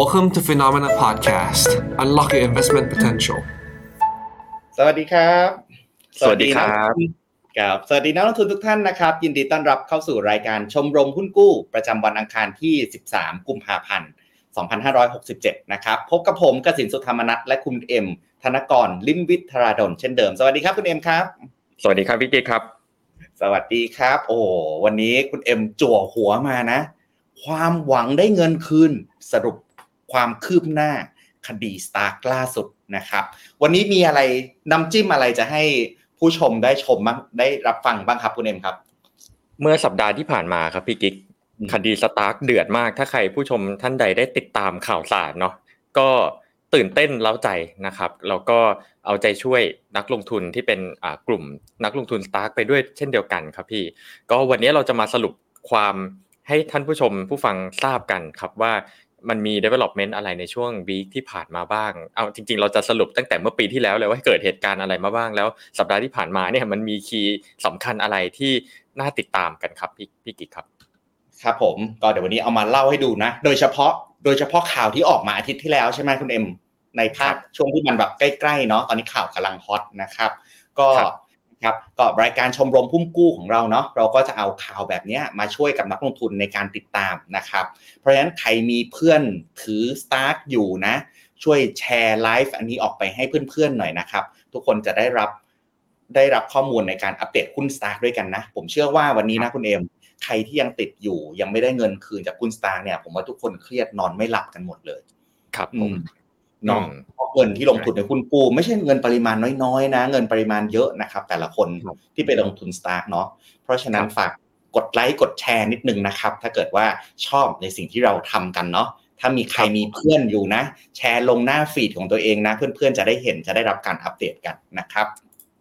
Welcome to Phenomena Podcast. Unlock your investment potential. สวัสดีครับ สวัสดีครับครับสวัสดีนักลงทุนทุกท่านนะครับ ยินดีต้อนรับเข้าสู่รายการชมรมหุ้นกู้ ประจำวันอังคารที่ 13 กุมภาพันธ์ 2567 นะครับ พบกับผมกสินสุธรรมนัทและคุณเอ็มธนกรลิมวิทธราดลเช่นเดิม สวัสดีครับคุณเอ็มครับ สวัสดีครับพี่กิ๊กครับ สวัสดีครับ โอ้วันนี้คุณเอ็มจั่วหัวมานะ ความหวังได้เงินคืนสรุป ความคืบหน้าคดี STARK ล่าสุดนะครับ วันนี้มีอะไรน้ำจิ้มอะไรจะให้ผู้ชมได้ชมบ้างได้รับฟังบ้างครับคุณเอ็มครับ เมื่อสัปดาห์ที่ผ่านมาครับพี่กิ๊กอืมคดี STARK เดือดมาก ถ้าใครผู้ชมท่านใดได้ติดตามข่าวสารเนาะก็ตื่นเต้นเร้าใจนะครับแล้วก็เอาใจช่วยนักลงทุนที่เป็นอ่ากลุ่มนักลงทุน STARK ไปด้วยเช่นเดียวกันครับพี่ ก็วันนี้เราจะมาสรุปความให้ท่านผู้ชมผู้ฟังทราบกันครับว่า มันมี development อะไรในช่วงวีคที่ผ่านมาบ้าง เอาจริง ๆ เราจะสรุปตั้งแต่เมื่อปีที่แล้วเลยว่าเกิดเหตุการณ์อะไรมาบ้าง แล้วสัปดาห์ที่ผ่านมาเนี่ยมันมีคีย์สำคัญอะไรที่น่าติดตามกันครับพี่พี่กิกครับ ครับผมก็เดี๋ยววันนี้เอามาเล่าให้ดูนะ โดยเฉพาะโดยเฉพาะข่าวที่ออกมาอาทิตย์ที่แล้วใช่ไหมคุณเอ็มในภาคช่วงที่มันแบบใกล้ๆเนาะตอนนี้ข่าวกำลังฮอตนะครับ ก็ ครับครับก็รายการชมรมหุ้นกู้ของเราเนาะเราก็จะเอาข่าวแบบเนี้ยมาช่วยกับนักลงทุนในการติดตามนะครับเพราะฉะนั้นใครมีเพื่อนถือสตาร์ k อยู่นะช่วยแชร์ไลฟ์อันนี้ออกไปให้เพื่อนๆหน่อยนะครับทุกคนจะได้รับได้รับข้อมูลในการอัปเดตหุ้นสตาร์ k ด้วยกันนะ ผมเชื่อว่าวันนี้นะคุณเอ็มใครที่ยังติดอยู่ยังไม่ได้เงินคืนจากหุ้นสตาร์ k เนี่ย ผมว่าทุกคนเครียดนอนไม่หลับกันหมดเลย ครับผม อืมเนาะอืมเพราะเงินที่ลงทุนในหุ้นกู้ไม่ใช่เงินปริมาณน้อยๆนะ เงินปริมาณเยอะนะครับ แต่ละคนครับที่ไปลงทุนสตาร์ k เนาะเพราะฉะนั้นครับฝากกดไลค์กดแชร์นิดนึงนะครับ ถ้าเกิดว่าชอบในสิ่งที่เราทำกันเนาะถ้ามีใครมีเพื่อนอยู่นะ แชร์ลงหน้า feed ของตัวเองนะ เพื่อนๆจะได้เห็นจะได้รับการอัปเดตกันนะครับ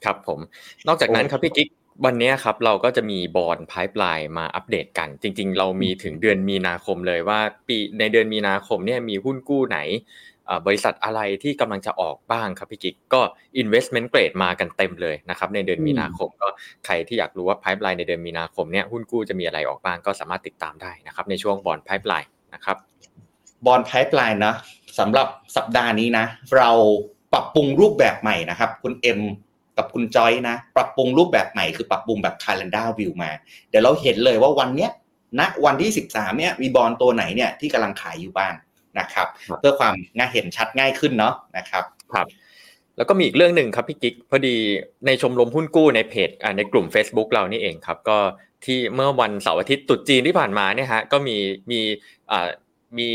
ครับผม นอกจากนั้นครับพี่กิ๊กวันนี้ครับเราก็จะมีบอลไพ p e ไลน์มาอัปเดตกัน จริง ๆ เรามีถึงเดือนมีนาคมเลยว่าปีในเดือนมีนาคมเนี่ยมีหุ้นกู้ไหนเอ่อ บริษัทอะไรที่กำลังจะออกบ้างครับพี่กิ๊กก็ investment grade มากันเต็มเลยนะครับในเดือนมีนาคมก็ใครที่อยากรู้ว่าไพ p e ไลน์ในเดือนมีนาคมเนี่ยหุ้นกู้จะมีอะไรออกบ้างก็สามารถติดตามได้นะครับในช่วงบอลไพ p e ไลน์นะครับบอลไพ p e ไลน์นะสำหรับสัปดาห์นี้นะ เราปรับปรุงรูปแบบใหม่นะครับ คุณเอ็มกับคุณจอยนะ ปรับปรุงรูปแบบใหม่คือปรับปรุงแบบ calendar view มา เดี๋ยวเราเห็นเลยว่าวันเนี้ยณวันที่ 13เนี่ยมีบอลตัวไหนเนี่ยที่กำลังขายอยู่บ้าง นะครับครับ เพื่อความง่ายเห็นชัดง่ายขึ้นเนาะนะครับครับ แล้วก็มีอีกเรื่องหนึ่งครับพี่กิ๊กพอดีในชมรมหุ้นกู้ในเพจอ่าในกลุ่ม Facebook เรานี่เองครับ ก็ที่เมื่อวันเสาร์อาทิตย์ตรุษจีนที่ผ่านมาเนี่ยฮะก็มีมีอ่ามี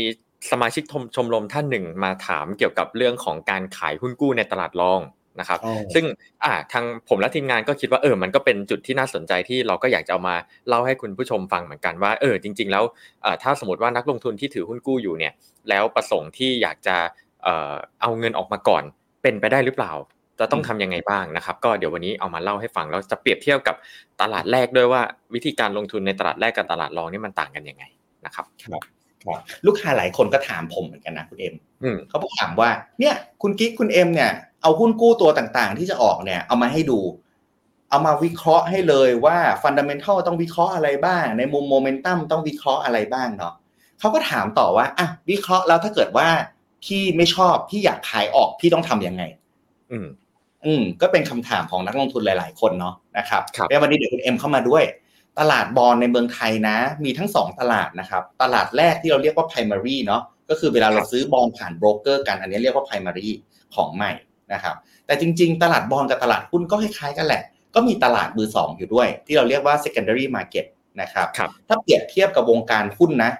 สมาชิกชมชมรมท่านหนึ่งมาถามเกี่ยวกับเรื่องของการขายหุ้นกู้ในตลาดรอง นะครับอ๋อซึ่งอ่าทางผมและทีมงานก็คิดว่าเออมันก็เป็นจุดที่น่าสนใจที่เราก็อยากจะเอามาเล่าให้คุณผู้ชมฟังเหมือนกันว่าเออจริง ๆ แล้วเอ่อถ้าสมมติว่านักลงทุนที่ถือหุ้นกู้อยู่เนี่ย แล้วประสงค์ที่อยากจะเอ่อเอาเงินออกมาก่อนเป็นไปได้หรือเปล่าจะต้องทำยังไงบ้างนะครับ ก็เดี๋ยววันนี้เอามาเล่าให้ฟังแล้วจะเปรียบเทียบกับตลาดแรกด้วยว่าวิธีการลงทุนในตลาดแรกกับตลาดรองนี่มันต่างกันยังไงนะครับครับ ลูกค้าหลายคนก็ถามผมเหมือนกันนะคุณเอ็มอืมเขาบอกถามว่า เนี่ย คุณกิ๊กคุณเอ็มเนี่ยเอาหุ้นกู้ตัวต่างๆ ที่จะออกเนี่ย เอามาให้ดู เอามาวิเคราะห์ให้เลยว่าฟันดัมเ n นทัลต้องวิเคราะห์อะไรบ้าง ในมุมโมเมนตัมต้องวิเคราะห์อะไรบ้างเนาะเขาก็ถามต่อว่าอะวิเคราะห์แล้วถ้าเกิดว่าพี่ไม่ชอบพี่อยากขายออกพี่ต้องทำยังไง อืม อืม ก็เป็นคำถามของนักลงทุนหลาย ๆ คนเนาะนะครับครับแล้ววันนี้เดี๋ยวคุณเอ็มเข้ามาด้วย ตลาดบอลในเมืองไทยนะ มีทั้งสองตลาดนะครับ ตลาดแรกที่เราเรียกว่า primary เนาะก็คือเวลาเราซื้อบอลผ่านโบรกเกอร์กันอันนี้เรียกว่า primary ของใหม่นะครับ แต่จริง ๆ ตลาดบอลกับตลาดหุ้นก็คล้ายๆกันแหละ ก็มีตลาดมือสองอยู่ด้วย ที่เราเรียกว่า secondary market นะครับครับถ้าเปรียบเทียบกับวงการหุ้นนะ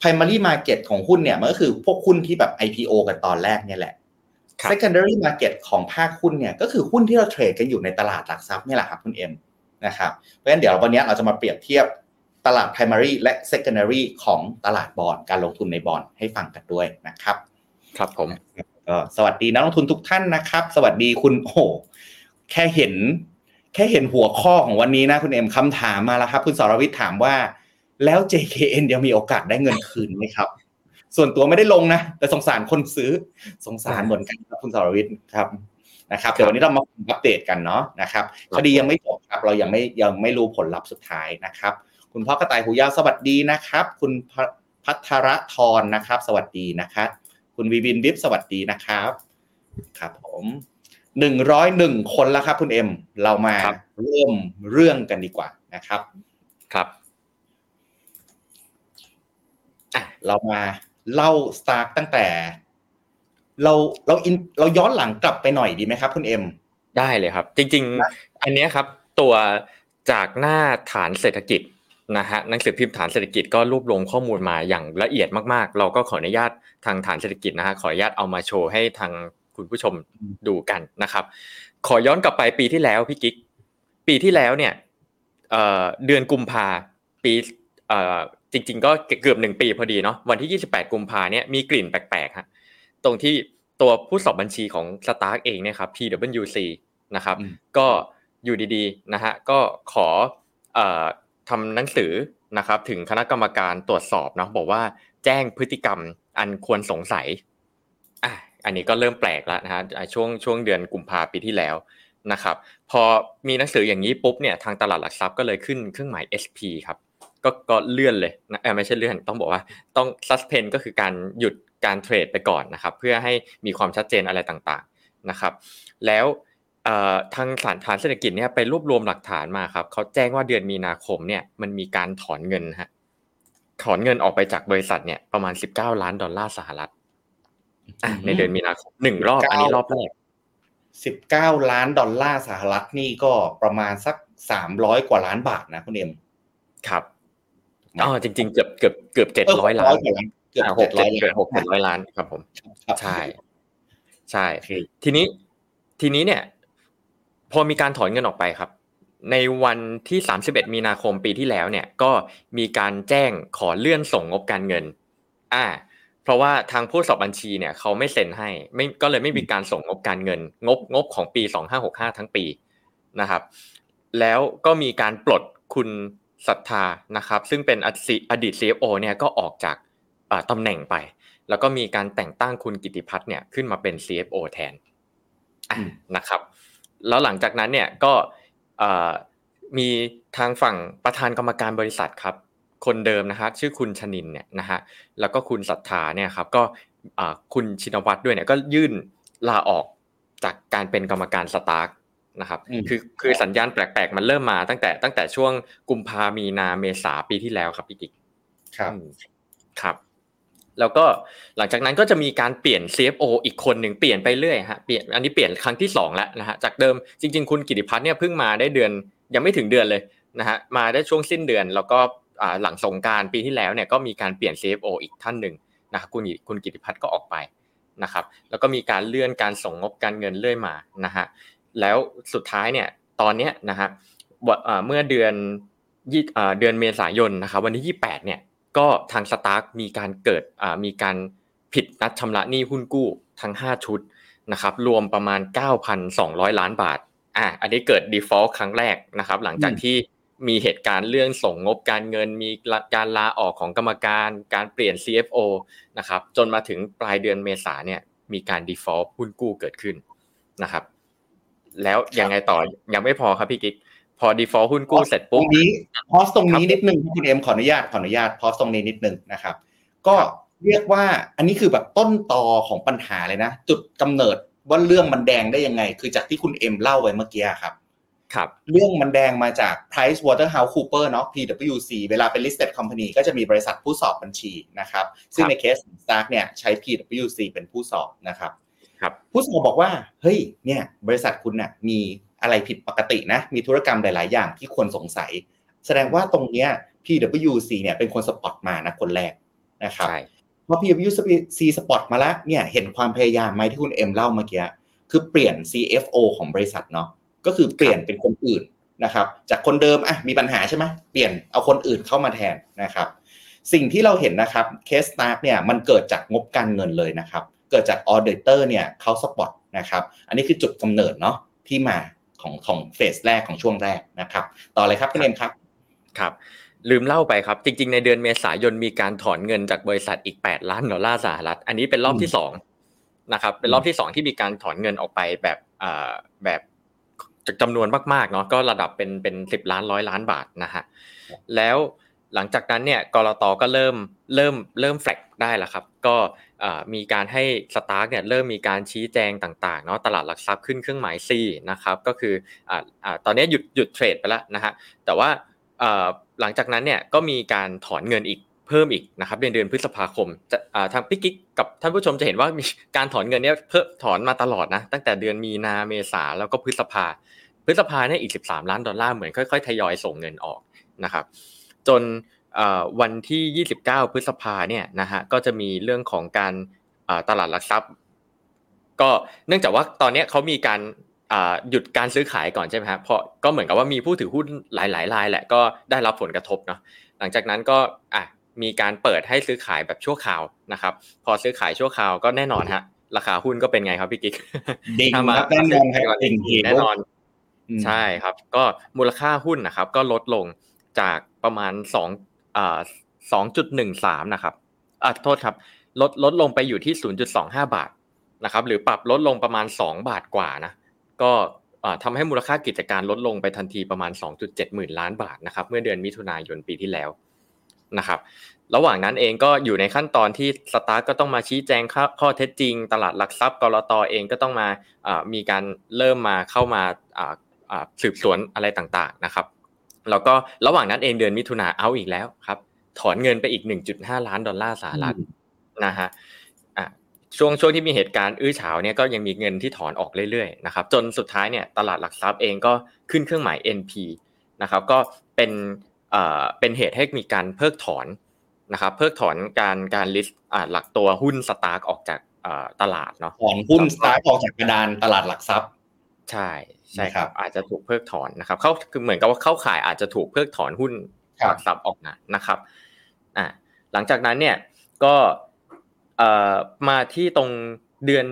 primary market ของหุ้นเนี่ยมันก็คือพวกหุ้นที่แบบ IPO กันตอนแรกเนี่ยแหละครับ secondary market ของภาคหุ้นเนี่ยก็คือหุ้นที่เราเทรดกันอยู่ในตลาดหลักทรัพย์เนี่ยแหละครับคุณเอ็ม นะครับเพราะฉะนั้นเดี๋ยววันนี้เราจะมาเปรียบเทียบตลาด primary และ secondary ของตลาดบอลการลงทุนในบอลให้ฟังกันด้วยนะครับ ครับผมก็สวัสดีนักลงทุนทุกท่านนะครับ สวัสดีคุณโอ้โหแค่เห็น แค่เห็นหัวข้อของวันนี้นะคุณเอ็มคำถามมาแล้วครับ คุณสรวิทย์ถามว่า แล้ว JKN ยังมีโอกาสได้เงินคืนไหมครับ ส่วนตัวไม่ได้ลงนะ แต่สงสารคนซื้อสงสารเหมือนกันครับคุณสรวิทย์ครับ นะครับเดี๋ยววันนี้เรามาอัปเดตกันเนาะนะครับคดียังไม่จบครับเรายังไม่ยังไม่รู้ผลลัพธ์สุดท้ายนะครับ คุณพ่อกระต่ายหูยาวสวัสดีนะครับ คุณพพัทรทรนะครับ สวัสดีนะครับ คุณวีบินวิบสวัสดีนะครับครับผมหนึ่งร้อยหนึ่งคนแล้วครับคุณเอ็มเรามาเริ่มเรื่องกันดีกว่านะครับ ครับเรามาเล่าสตาร์ตั้งแต่ เราเราอินเราย้อนหลังกลับไปหน่อยดีไหมครับ คุณเอ็มได้เลยครับ จริง ๆ อันนี้ครับตัวจากหน้าฐานเศรษฐกิจนะฮะหนังสือพิมพ์ฐานเศรษฐกิจก็รวบรวมข้อมูลมาอย่างละเอียดมากๆ เราก็ขออนุญาตทางฐานเศรษฐกิจนะฮะขออนุญาตเอามาโชว์ให้ทางคุณผู้ชมดูกันนะครับ ขอย้อนกลับไปปีที่แล้วพี่กิ๊กปีที่แล้วเนี่ยเดือนกุมภาปีจริง ๆ ก็เกือบหนึ่งปีพอดีเนาะวันที่ 28 กุมภาเนี่ยมีกลิ่นแปลกๆฮะ ตรงที่ตัวผู้สอบบัญชีของสตาร์กเองเนี่ยครับ PwC นะครับก็อยู่ดีๆนะฮะก็ขอทำหนังสือนะครับถึงคณะกรรมการตรวจสอบเนาะบอกว่าแจ้งพฤติกรรมอันควรสงสัยอะอันนี้ก็เริ่มแปลกแล้วนะฮะช่วงช่วงเดือนกุมภาปีที่แล้วนะครับ พอมีหนังสืออย่างนี้ปุ๊บเนี่ยทางตลาดหลักทรัพย์ก็เลยขึ้นเครื่องหมาย SP ครับ ก็ก็เลื่อนเลยนะไม่ใช่เลื่อนต้องบอกว่าต้อง suspend ก็คือการหยุดการเทรดไปก่อนนะครับ เพื่อให้มีความชัดเจนอะไรต่างๆนะครับ แล้วทางสารฐานเศรษฐกิจเนี่ยไปรวบรวมหลักฐานมาครับเขาแจ้งว่าเดือนมีนาคมเนี่ยมันมีการถอนเงินฮะถอนเงินออกไปจากบริษัทเนี่ยประมาณ 19 ล้านดอลลาร์สหรัฐในเดือนมีนาคมหนึ่งรอบอันนี้รอบแรก19ล้านดอลลาร์สหรัฐนี่ก็ประมาณสัก300กว่าล้านบาทนะคุณเอ็มครับ อ๋อจริง ๆ เกือบเกือบเกือบเจ็ดร้อยล้านเกือบหกเจ็ดหกเจ็ดร้อยล้านครับผมใช่ใช่ทีนี้ทีนี้เนี่ย พอมีการถอนเงินออกไปครับ ในวันที่สามสิบเอ็ดมีนาคมปีที่แล้วเนี่ย ก็มีการแจ้งขอเลื่อนส่งงบการเงิน อ่า เพราะว่าทางผู้สอบบัญชีเนี่ยเขาไม่เซ็นให้ ไม่ก็เลยไม่มีการส่งงบการเงิน งบงบของปีสองห้าหกห้าทั้งปีนะครับ แล้วก็มีการปลดคุณ ศรัทธานะครับ ซึ่งเป็นอดีต CFO เนี่ยก็ออกจากตำแหน่งไป แล้วก็มีการแต่งตั้งคุณกิติพัฒน์เนี่ยขึ้นมาเป็น CFO แทนนะครับ แล้วหลังจากนั้นเนี่ยก็มีทางฝั่งประธานกรรมการบริษัทครับ คนเดิมนะฮะชื่อคุณชนินเนี่ยนะฮะแล้วก็คุณศรัทธาเนี่ยครับก็คุณชินวัตรด้วยเนี่ยก็ยื่นลาออกจากการเป็นกรรมการสตาร์ นะครับคือคือสัญญาณแปลกๆ มันเริ่มมาตั้งแต่ตั้งแต่ช่วงกุมภามีนาเมษาปีที่แล้วครับพี่กิ๊กครับครับแล้วก็หลังจากนั้นก็จะมีการเปลี่ยน CFO อีกคนหนึ่งเปลี่ยนไปเรื่อยฮะเปลี่ยนอันนี้เปลี่ยนครั้งที่สองแล้วนะฮะจากเดิมจริง ๆ คุณกิติพัฒน์เนี่ยเพิ่งมาได้เดือนยังไม่ถึงเดือนเลยนะฮะมาได้ช่วงสิ้นเดือน แล้วก็หลังสงการปีที่แล้วเนี่ยก็มีการเปลี่ยน CFO อีกท่านหนึ่งนะครับคุณคุณกิติพัฒน์ก็ออกไปนะครับแล้วก็มีการเลื่อนการส่งงบการเงินเรื่อยมานะฮะ แล้วสุดท้ายเนี่ยตอนนี้นะฮะเมื่อเดือนเดือนเมษายนนะครับวันที่ 28เนี่ยก็ทางสตาร์กมีการเกิดมีการผิดนัดชำระหนี้หุ้นกู้ทั้ง 5 ชุดนะครับรวมประมาณ 9,200 ล้านบาทอะอันนี้เกิด default ครั้งแรกนะครับหลังจากที่มีเหตุการณ์เรื่องส่งงบการเงิน มีการลาออกของกรรมการ การเปลี่ยน CFO นะครับจนมาถึงปลายเดือนเมษาเนี่ยมีการ default หุ้นกู้เกิดขึ้นนะครับ แล้วยังไงต่อยังไม่พอครับพี่กิ๊กพอ default หุ้นกู้เสร็จปุ๊บตรงนี้พอสตรงนี้นิดนึงคุณเอ็มขออนุญาตขออนุญาตพอสตรงนี้นิดนึงนะครับ ก็เรียกว่าอันนี้คือแบบต้นตอของปัญหาเลยนะ จุดกำเนิดว่าเรื่องมันแดงได้ยังไง คือจากที่คุณเอ็มเล่าไว้เมื่อกี้ครับครับ เรื่องมันแดงมาจาก Price Waterhouse Cooper เนาะ PwC เวลาเป็น listed company ก็จะมีบริษัทผู้สอบบัญชีนะครับ ซึ่งในเคส Stark เนี่ยใช้ PwC เป็นผู้สอบนะครับ ผู้สอบบอกว่าเฮ้ยเนี่ยบริษัทคุณนะ่ะมีอะไรผิดปกตินะ มีธุรกรรมหลาย ๆ อย่างที่ควรสงสัย แสดงว่าตรงเนี้ย PwC เนี่ยเป็นคน spot มานะคนแรกนะครับพอ PwC spot มาแล้วเนี่ยเห็นความพยายามไหมที่คุณเอ็มเล่าเมื่อกี้คือเปลี่ยน CFO ของบริษัทเนาะก็คือเปลี่ยนเป็นคนอื่นนะครับจากคนเดิมอะมีปัญหาใช่ไหมเปลี่ยนเอาคนอื่นเข้ามาแทนนะครับ สิ่งที่เราเห็นนะครับเคส STARK เนี่ยมันเกิดจากงบการเงินเลยนะครับเกิดจาก auditor เนี่ยเขา spot นะครับ อันนี้คือจุดกำเนิดเนาะที่มาของของเฟสแรกของช่วงแรกนะครับ ต่อเลยครับพี่เนมครับครับ ลืมเล่าไปครับ จริง ๆ ในเดือนเมษายนมีการถอนเงินจากบริษัทอีก 8 ล้านดอลลาร์สหรัฐ อันนี้เป็นรอบที่สองนะครับเป็นรอบที่สองที่มีการถอนเงินออกไปแบบอ่าแบบจำนวนมากๆเนาะก็ระดับเป็นเป็นสิบล้านร้อยล้านบาทนะฮะแล้วหลังจากนั้นเนี่ยกรตก็เริ่มเริ่มเริ่มแฟลกได้แล้วครับ ก็ มีการให้ STARK เนี่ยเริ่มมีการชี้แจงต่างๆเนาะตลาดหลักทรัพย์ขึ้นเครื่องหมาย C นะครับก็คืออ่าตอนนี้หยุดหยุดเทรดไปแล้วนะฮะแต่ว่าหลังจากนั้นเนี่ยก็มีการถอนเงินอีกเพิ่มอีกนะครับเดือนเดือนพฤษภาคมจะทางพี่กิ๊กกับท่านผู้ชมจะเห็นว่ามีการถอนเงินเนี่ยเพิ่มถอนมาตลอดนะตั้งแต่เดือนมีนาเมษาแล้วก็พฤษภาพฤษภาเนี่ยอีก 13 ล้านดอลลาร์เหมือนค่อยๆทยอยส่งเงินออกนะครับจน วันที่ 29 พฤษภาเนี่ยนะฮะก็จะมีเรื่องของการตลาดหลักทรัพย์ ก็เนื่องจากว่าตอนนี้เขามีการหยุดการซื้อขายก่อนใช่ไหมครับเพราะก็เหมือนกับว่ามีผู้ถือหุ้นหลายๆรายแหละก็ได้รับผลกระทบเนาะหลังจากนั้นก็อะมีการเปิดให้ซื้อขายแบบชั่วคราวนะครับ พอซื้อขายชั่วคราวก็แน่นอนฮะราคาหุ้นก็เป็นไงครับพี่กิ๊กดิ่งครับแน่นอนครับดิ่งแน่นอน ใช่ครับ ก็มูลค่าหุ้นนะครับ ก็ลดลงจากประมาณสองอ่า สองจุดหนึ่งสามนะครับอ่าโทษครับลดลดลงไปอยู่ที่ศูนย์จุดสองห้าบาทนะครับหรือปรับลดลงประมาณสองบาทกว่านะก็ทำให้มูลค่ากิจการลดลงไปทันทีประมาณ 2.7 หมื่นล้านบาทนะครับเมื่อเดือนมิถุนายนปีที่แล้วนะครับระหว่างนั้นเองก็อยู่ในขั้นตอนที่สตาร์ก็ต้องมาชี้แจงข้อเท็จจริง ตลาดหลักทรัพย์กรตอเองก็ต้องมามีการเริ่มมาเข้ามาสืบสวนอะไรต่างๆนะครับ แล้วก็ระหว่างนั้นเองเดือนมิถุนาเอาอีกแล้วครับ ถอนเงินไปอีก 1.5 ล้านดอลลาร์สหรัฐนะฮะช่วงช่วงที่มีเหตุการณ์อื้อฉาวเนี่ยก็ยังมีเงินที่ถอนออกเรื่อยๆนะครับจนสุดท้ายเนี่ยตลาดหลักทรัพย์เองก็ขึ้นเครื่องหมาย NP นะครับก็เป็นเอ่อเป็นเหตุให้มีการเพิกถอนนะครับเพิกถอนการการลิสต์หลักตัวหุ้น STARK ออกจากตลาดเนาะถอนหุ้น STARK ออกจากกระดานตลาดหลักทรัพย์ ใช่ ใช่ครับอาจจะถูกเพิกถอนนะครับเขาคือเหมือนกับว่าเข้าข่ายอาจจะถูกเพิกถอนหุ้นหลักทรัพย์ออกนะนะครับอ่าหลังจากนั้นเนี่ยก็มาที่ตรงเดือน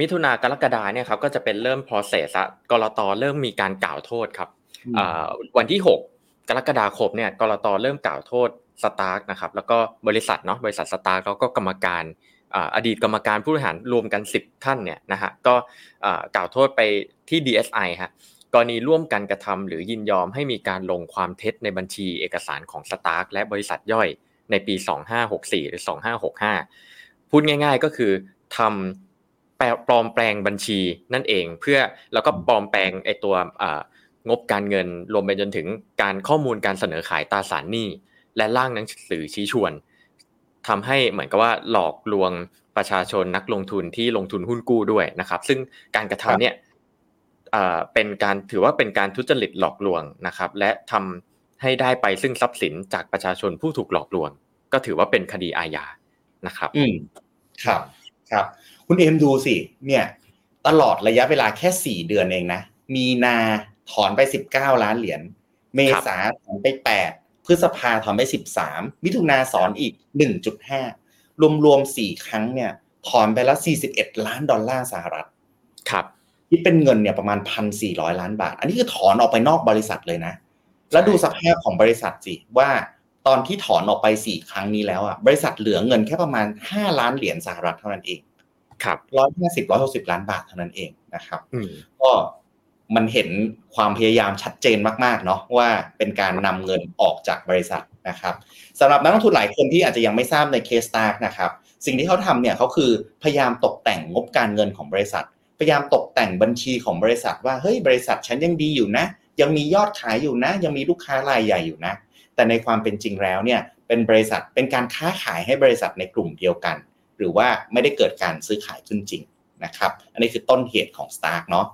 มิถุนากรกฎาเนี่ยครับก็จะเป็นเริ่ม process ละ ก.ล.ต. เริ่มมีการกล่าวโทษครับวันที่ 6 กรกฎาคมเนี่ย ก.ล.ต. เริ่มกล่าวโทษSTARK นะครับแล้วก็บริษัทเนาะบริษัท STARK แล้วก็กรรมการ อดีตกรรมการผู้บริหารรวมกัน 10 ท่านเนี่ยนะฮะก็กล่าวโทษไปที่ DSI ฮะกรณีร่วมกันกระทำหรือยินยอมให้มีการลงความเท็จในบัญชีเอกสารของ STARK และบริษัทย่อยในปี 2564 หรือ 2565 พูดง่าย ๆ ก็คือทำปลอมแปลงบัญชีนั่นเองเพื่อแล้วก็ปลอมแปลงไอตัวงบการเงินรวมไปจนถึงการข้อมูลการเสนอขายตราสารหนี้ และร่างหนังสือชี้ชวน ทำให้เหมือนกับว่าหลอกลวงประชาชนนักลงทุนที่ลงทุนหุ้นกู้ด้วยนะครับ ซึ่งการกระทำเนี่ยเป็นการถือว่าเป็นการทุจริตหลอกลวงนะครับ และทำให้ได้ไปซึ่งทรัพย์สินจากประชาชนผู้ถูกหลอกลวง ก็ถือว่าเป็นคดีอาญานะครับ อืมครับครับ คุณเอ็มดูสิ เนี่ย ตลอดระยะเวลาแค่สี่เดือนเองนะ มีนาถอนไปสิบเก้าล้านเหรียญเมษาถอนไปแปด พฤษภาถอนไปสิบสามมิถุนาสอนอีกหนึ่งจุดห้ารวมๆสี่ครั้งเนี่ยถอนไปแล้วสี่สิบเอ็ดล้านดอลลาร์สหรัฐ ครับที่เป็นเงินเนี่ยประมาณพันสี่ร้อยล้านบาท อันนี้คือถอนออกไปนอกบริษัทเลยนะ แล้วดูสภาพของบริษัทสิว่าตอนที่ถอนออกไปสี่ครั้งนี้แล้วอะบริษัทเหลือเงินแค่ประมาณห้าล้านเหรียญสหรัฐเท่านั้นเอง ครับร้อยห้าสิบร้อยหกสิบล้านบาทเท่านั้นเองนะครับ ก็ มันเห็นความพยายามชัดเจนมากๆเนาะว่าเป็นการนำเงินออกจากบริษัทนะครับสำหรับนักลงทุนหลายคนที่อาจจะยังไม่ทราบในเคสตาร์นะครับสิ่งที่เขาทำเนี่ยเขาคือพยายามตกแต่งงบการเงินของบริษัท พยายามตกแต่งบัญชีของบริษัทว่าเฮ้ยบริษัทฉันยังดีอยู่นะ ยังมียอดขายอยู่นะ ยังมีลูกค้ารายใหญ่อยู่นะ แต่ในความเป็นจริงแล้วเนี่ยเป็นบริษัทเป็นการค้าขายให้บริษัทในกลุ่มเดียวกัน หรือว่าไม่ได้เกิดการซื้อขายขึ้นจริงนะครับอันนี้คือต้นเหตุของ Stark เนาะ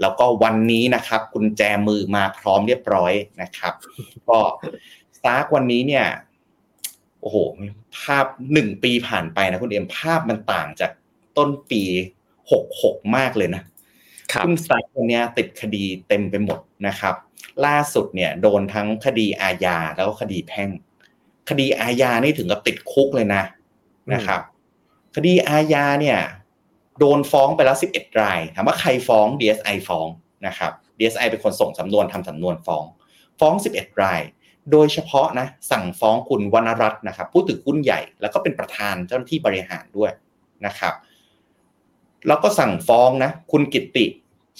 แล้วก็วันนี้นะครับกุญแจมือมาพร้อมเรียบร้อยนะครับ ก็ STARK วันนี้เนี่ยโอ้โห ภาพหนึ่งปีผ่านไปนะคุณเอ็มภาพมันต่างจากต้นปีหกหกมากเลยนะคุณ STARK วันนี้ติดคดีเต็มไปหมดนะครับ ล่าสุดเนี่ย โดนทั้งคดีอาญาแล้วก็คดีแพ่ง คดีอาญานี่ถึงกับติดคุกเลยนะนะครับ คดีอาญาเนี่ย โดนฟ้องไปแล้ว 11 ราย ถามว่าใครฟ้อง DSI ฟ้องนะครับ DSI เป็นคนส่งสำนวนทำสำนวนฟ้อง ฟ้อง 11 ราย โดยเฉพาะนะสั่งฟ้องคุณวรรณรัตน์นะครับผู้ถือหุ้นใหญ่แล้วก็เป็นประธานเจ้าหน้าที่บริหารด้วยนะครับ แล้วก็สั่งฟ้องนะคุณกิติ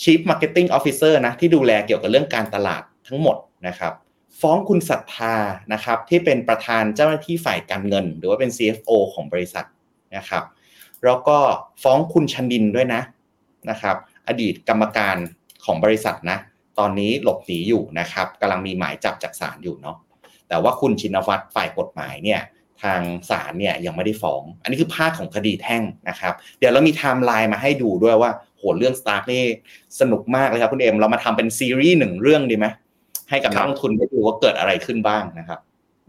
Chief Marketing Officer นะที่ดูแลเกี่ยวกับเรื่องการตลาดทั้งหมดนะครับ ฟ้องคุณศรัทธานะครับที่เป็นประธานเจ้าหน้าที่ฝ่ายการเงิน หรือว่าเป็น CFO ของบริษัทนะครับ แล้วก็ฟ้องคุณชนินด้วยนะนะครับ อดีตกรรมการของบริษัทนะ ตอนนี้หลบหนีอยู่นะครับกำลังมีหมายจับจากศาลอยู่เนาะแต่ว่าคุณชินวัตรฝ่ายกฎหมายเนี่ยทางศาลเนี่ยยังไม่ได้ฟ้อง อันนี้คือภาคของคดีแพ่งนะครับ เดี๋ยวเรามีไทม์ไลน์มาให้ดูด้วยว่าโหเรื่อง STARK นี่สนุกมากเลยครับคุณเอ็มเรามาทำเป็นซีรีส์หนึ่งเรื่องดีไหมให้กับนักลงทุนได้ดูว่าเกิดอะไรขึ้นบ้างนะครับ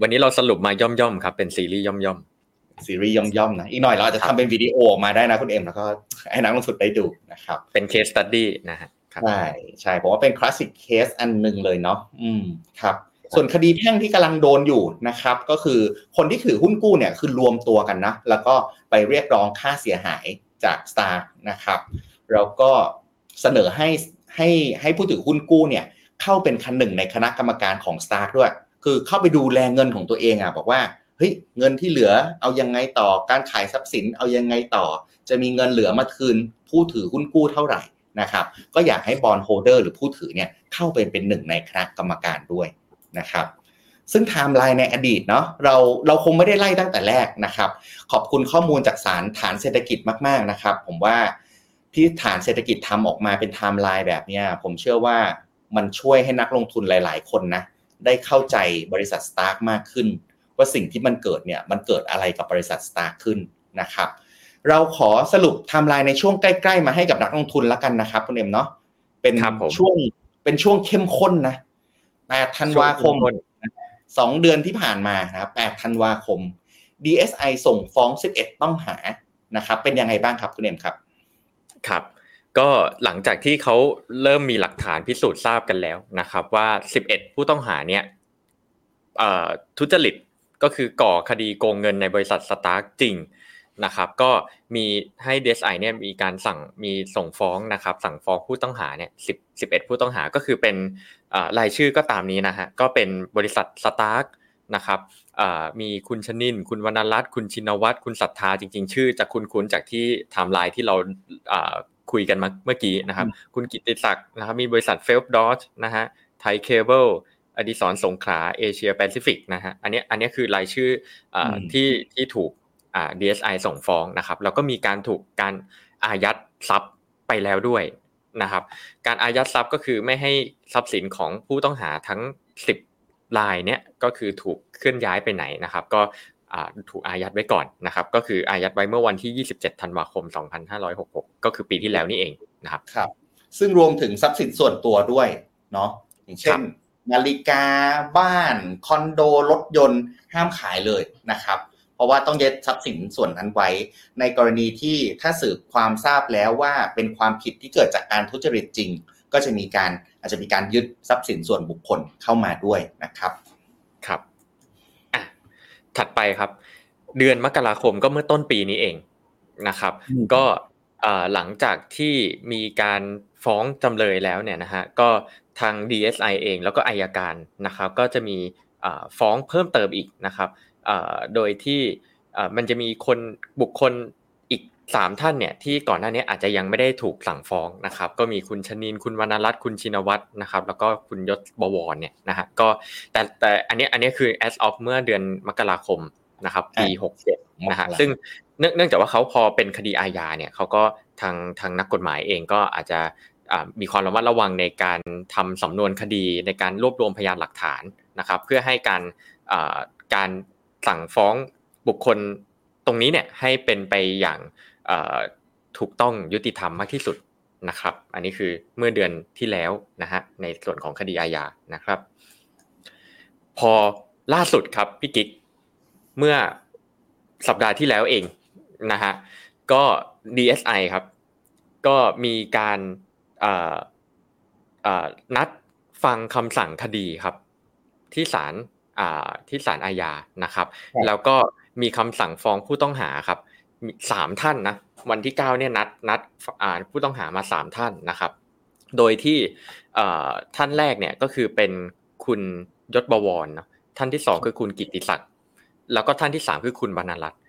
วันนี้เราสรุปมาย่อมๆครับเป็นซีรีส์ย่อมๆ ซีรีส์ย่อมๆนะอีกหน่อยเราอาจจะทำเป็นวิดีโอออกมาได้นะคุณเอ็มแล้วก็ให้นักลงทุนได้ดูนะครับเป็น case study นะฮะใช่ใช่ผมว่าเป็น classic case อันหนึ่งเลยเนาะอืมครับส่วนคดีแพ่งที่กำลังโดนอยู่นะครับ ก็คือคนที่ถือหุ้นกู้เนี่ยคือรวมตัวกันนะ แล้วก็ไปเรียกร้องค่าเสียหายจาก Star นะครับแล้วก็เสนอให้ให้ให้ผู้ถือหุ้นกู้เนี่ยเข้าเป็นคันหนึ่งในคณะกรรมการของ Star ด้วย คือเข้าไปดูแลเงินของตัวเองอะบอกว่า เฮ้ยเงินที่เหลือเอายังไงต่อการขายทรัพย์สินเอายังไงต่อ จะมีเงินเหลือมาคืนผู้ถือหุ้นกู้เท่าไหร่นะครับก็อยากให้ bondholder หรือผู้ถือเนี่ยเข้าไปเป็นหนึ่งในคณะกรรมการด้วยนะครับซึ่งไทม์ไลน์ในอดีตเนาะเราเราคงไม่ได้ไล่ตั้งแต่แรกนะครับ ขอบคุณข้อมูลจากสารฐานเศรษฐกิจมากๆนะครับ ผมว่าที่ฐานเศรษฐกิจทำออกมาเป็นไทม์ไลน์แบบนี้ผมเชื่อว่ามันช่วยให้นักลงทุนหลาย ๆ คนนะได้เข้าใจบริษัท STARK มากขึ้น ว่าสิ่งที่มันเกิดเนี่ยมันเกิดอะไรกับบริษัท STARK ขึ้นนะครับเราขอสรุปไทม์ไลน์ในช่วงใกล้ ๆ มาให้กับนักลงทุนแล้วกันนะครับคุณเอ็มเนาะเป็นช่วงเป็นช่วงเข้มข้นนะ8ธันวาคมสองเดือนที่ผ่านมานะครับ8ธันวาคม DSI ส่งฟ้อง 11 ต้องหานะครับเป็นยังไงบ้างครับคุณเอ็มครับ ครับ ก็หลังจากที่เขาเริ่มมีหลักฐานพิสูจน์ทราบกันแล้วนะครับ ว่า 11 ผู้ต้องหาเนี่ยทุจริต ก็คือก่อคดีโกงเงินในบริษัทสตาร์กจริงนะครับก็มีให้ DSI เนี่ยมีการสั่งมีส่งฟ้องนะครับสั่งฟ้องผู้ต้องหาเนี่ยสิบสิบเอ็ดผู้ต้องหาก็คือเป็นรายชื่อก็ตามนี้นะฮะก็เป็นบริษัทสตาร์กนะครับมีคุณชนิน คุณวนรัชต์คุณชินวัฒน์คุณศรัทธาจริง ๆ ชื่อจะคุ้นๆจากที่ไทม์ไลน์ที่เราคุยกันมาเมื่อกี้นะครับ คุณกิตติศักดิ์นะครับมีบริษัทเฟลดอทนะฮะไทยเคเบิล อดิสรสงขลาเอเชียแปซิฟิกนะฮะอันนี้อันนี้คือรายชื่อที่ที่ถูก DSI ส่งฟ้องนะครับแล้วก็มีการถูกการอายัดทรัพย์ไปแล้วด้วยนะครับ การอายัดทรัพย์ก็คือไม่ให้ทรัพย์สินของผู้ต้องหาทั้ง 10รายเนี่ยก็คือถูกเคลื่อนย้ายไปไหนนะครับ ก็ถูกอายัดไว้ก่อนนะครับ ก็คืออายัดไว้เมื่อวันที่ 27 ธันวาคม 2566 ก็คือปีที่แล้วนี่เองนะครับครับ ซึ่งรวมถึงทรัพย์สินส่วนตัวด้วยเนาะอย่างเช่น นาฬิกาบ้านคอนโดรถยนต์ห้ามขายเลยนะครับ เพราะว่าต้องยึดทรัพย์สินส่วนนั้นไว้ ในกรณีที่ถ้าสืบความทราบแล้วว่าเป็นความผิดที่เกิดจากการทุจริตจริง ก็จะมีการอาจจะมีการยึดทรัพย์สินส่วนบุคคลเข้ามาด้วยนะครับครับอะถัดไปครับ เดือนมกราคมก็เมื่อต้นปีนี้เองนะครับ ก็หลังจากที่มีการฟ้องจำเลยแล้วเนี่ยนะฮะก็ ทาง DSI เองแล้วก็อายการนะครับก็จะมีฟ้องเพิ่มเติมอีกนะครับโดยที่มันจะมีคนบุคคลอีกสามท่านเนี่ยที่ก่อนหน้านี้อาจจะยังไม่ได้ถูกสั่งฟ้องนะครับก็มีคุณชนินคุณวรรณรัตน์คุณชินวัตรนะครับแล้วก็คุณยศบวรเนี่ยนะฮะก็แต่แต่อันนี้อันนี้คือ as of เมื่อเดือนมกราคมนะครับปีหกเจ็ดนะฮะซึ่งเนื่องจากว่าเขาพอเป็นคดีอาญาเนี่ยเขาก็ทางทางนักกฎหมายเองก็อาจจะ มีความระมัดระวังในการทำสำนวนคดีในการรวบรวมพยานหลักฐานนะครับ เพื่อให้การการสั่งฟ้องบุคคลตรงนี้เนี่ยให้เป็นไปอย่างถูกต้องยุติธรรมมากที่สุดนะครับ อันนี้คือเมื่อเดือนที่แล้วนะฮะในส่วนของคดีอาญานะครับ พอล่าสุดครับพี่กิ๊กเมื่อสัปดาห์ที่แล้วเองนะฮะก็ DSI ครับ ก็มีการ นัดฟังคำสั่งคดีครับ ที่ศาลที่ศาลอาญานะครับ แล้วก็มีคำสั่งฟ้องผู้ต้องหาครับสามท่านนะวันที่เก้าเนี่ยนัดนัดผู้ต้องหามาสามท่านนะครับ โดยที่ท่านแรกเนี่ยก็คือเป็นคุณยศบวรนะท่านที่สองคือคุณกิติศักดิ์แล้วก็ท่านที่สามคือคุณบรรณรัตน์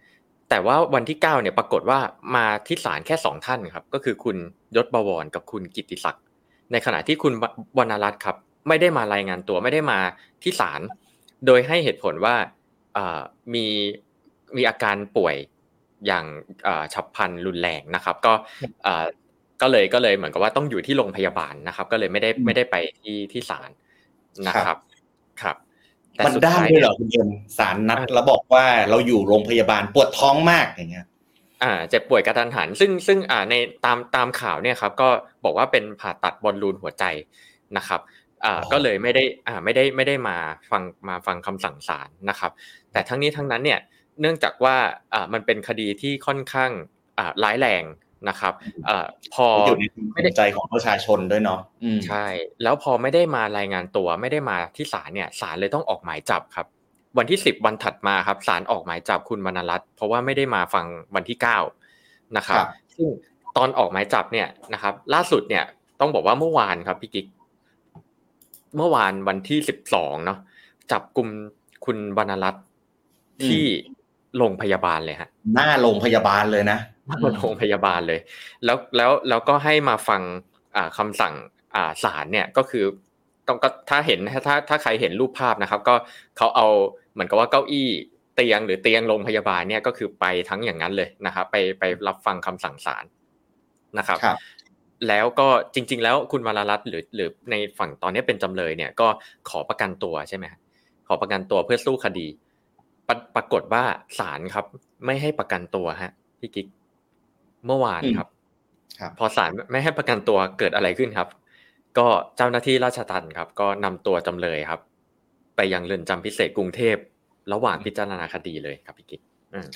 แต่ว่าวันที่เก้าเนี่ยปรากฏว่ามาที่ศาลแค่สองท่านครับ ก็คือคุณ ยศบวรกับคุณกิติศักดิ์ในขณะที่คุณวรรณรัตน์ครับ ไม่ได้มารายงานตัวไม่ได้มาที่ศาลโดยให้เหตุผลว่ามีมีอาการป่วยอย่างฉับพลันรุนแรงนะครับ ก็ก็เลยก็เลยเหมือนกับว่าต้องอยู่ที่โรงพยาบาลนะครับ ก็เลยไม่ได้ไม่ได้ไปที่ที่ศาลนะครับครับมันได้ด้วยเหรอคุณเอ็มสารนัดแล้วบอกว่าเราอยู่โรงพยาบาลปวดท้องมากอย่างเงี้ย อ่าเจ็บป่วยกระทันหัน ซึ่งซึ่งอ่าในตามตามข่าวเนี่ยครับก็บอกว่าเป็นผ่าตัดบอลลูนหัวใจนะครับอ่าก็เลยไม่ได้อ่าไม่ได้ไม่ได้มาฟังมาฟังคำสั่งศาลนะครับ แต่ทั้งนี้ทั้งนั้นเนี่ยเนื่องจากว่าอ่ามันเป็นคดีที่ค่อนข้างอ่าร้ายแรงนะครับอพออยู่ในไม่ได้ใจของประชาชนด้วยเนาะใช่ แล้วพอไม่ได้มารายงานตัวไม่ได้มาที่ศาลเนี่ยศาลเลยต้องออกหมายจับครับ วันที่สิบวันถัดมาครับศาลออกหมายจับคุณมณรัตน์เพราะว่าไม่ได้มาฟังวันที่เก้านะครับซึ่งตอนออกหมายจับเนี่ยนะครับ ล่าสุดเนี่ยต้องบอกว่าเมื่อวานครับพี่กิ๊กเมื่อวานวันที่สิบสองเนาะจับกลุ่มคุณวรรณรัตน์ที่โรงพยาบาลเลยฮะหน้าโรงพยาบาลเลยนะโรงพยาบาลเลย แล้วแล้วแล้วก็ให้มาฟังอ่าคำสั่งอ่าศาลเนี่ยก็คือต้องก็ถ้าเห็นถ้าถ้าใครเห็นรูปภาพนะครับ ก็เขาเอา เหมือนกับว่าเก้าอี้เตียงหรือเตียงโรงพยาบาลเนี่ยก็คือไปทั้งอย่างนั้นเลยนะครับไปไปรับฟังคำสั่งศาลนะครับแล้วก็จริง ๆ แล้วคุณวรรัตน์หรือหรือในฝั่งตอนนี้เป็นจำเลยเนี่ยก็ขอประกันตัวใช่ไหมขอประกันตัวเพื่อสู้คดีปปรากฏว่าศาลครับ ไม่ให้ประกันตัวฮะพี่กิ๊กเมื่อวานครับพอศาลไม่ให้ประกันตัวเกิดอะไรขึ้นครับ ก็เจ้าหน้าที่ราชทัณฑ์ครับ ก็นำตัวจำเลยครับ ไปยังเรือนจำพิเศษกรุงเทพระหว่างพิจารณาคดีเลยครับพี่กิ๊ก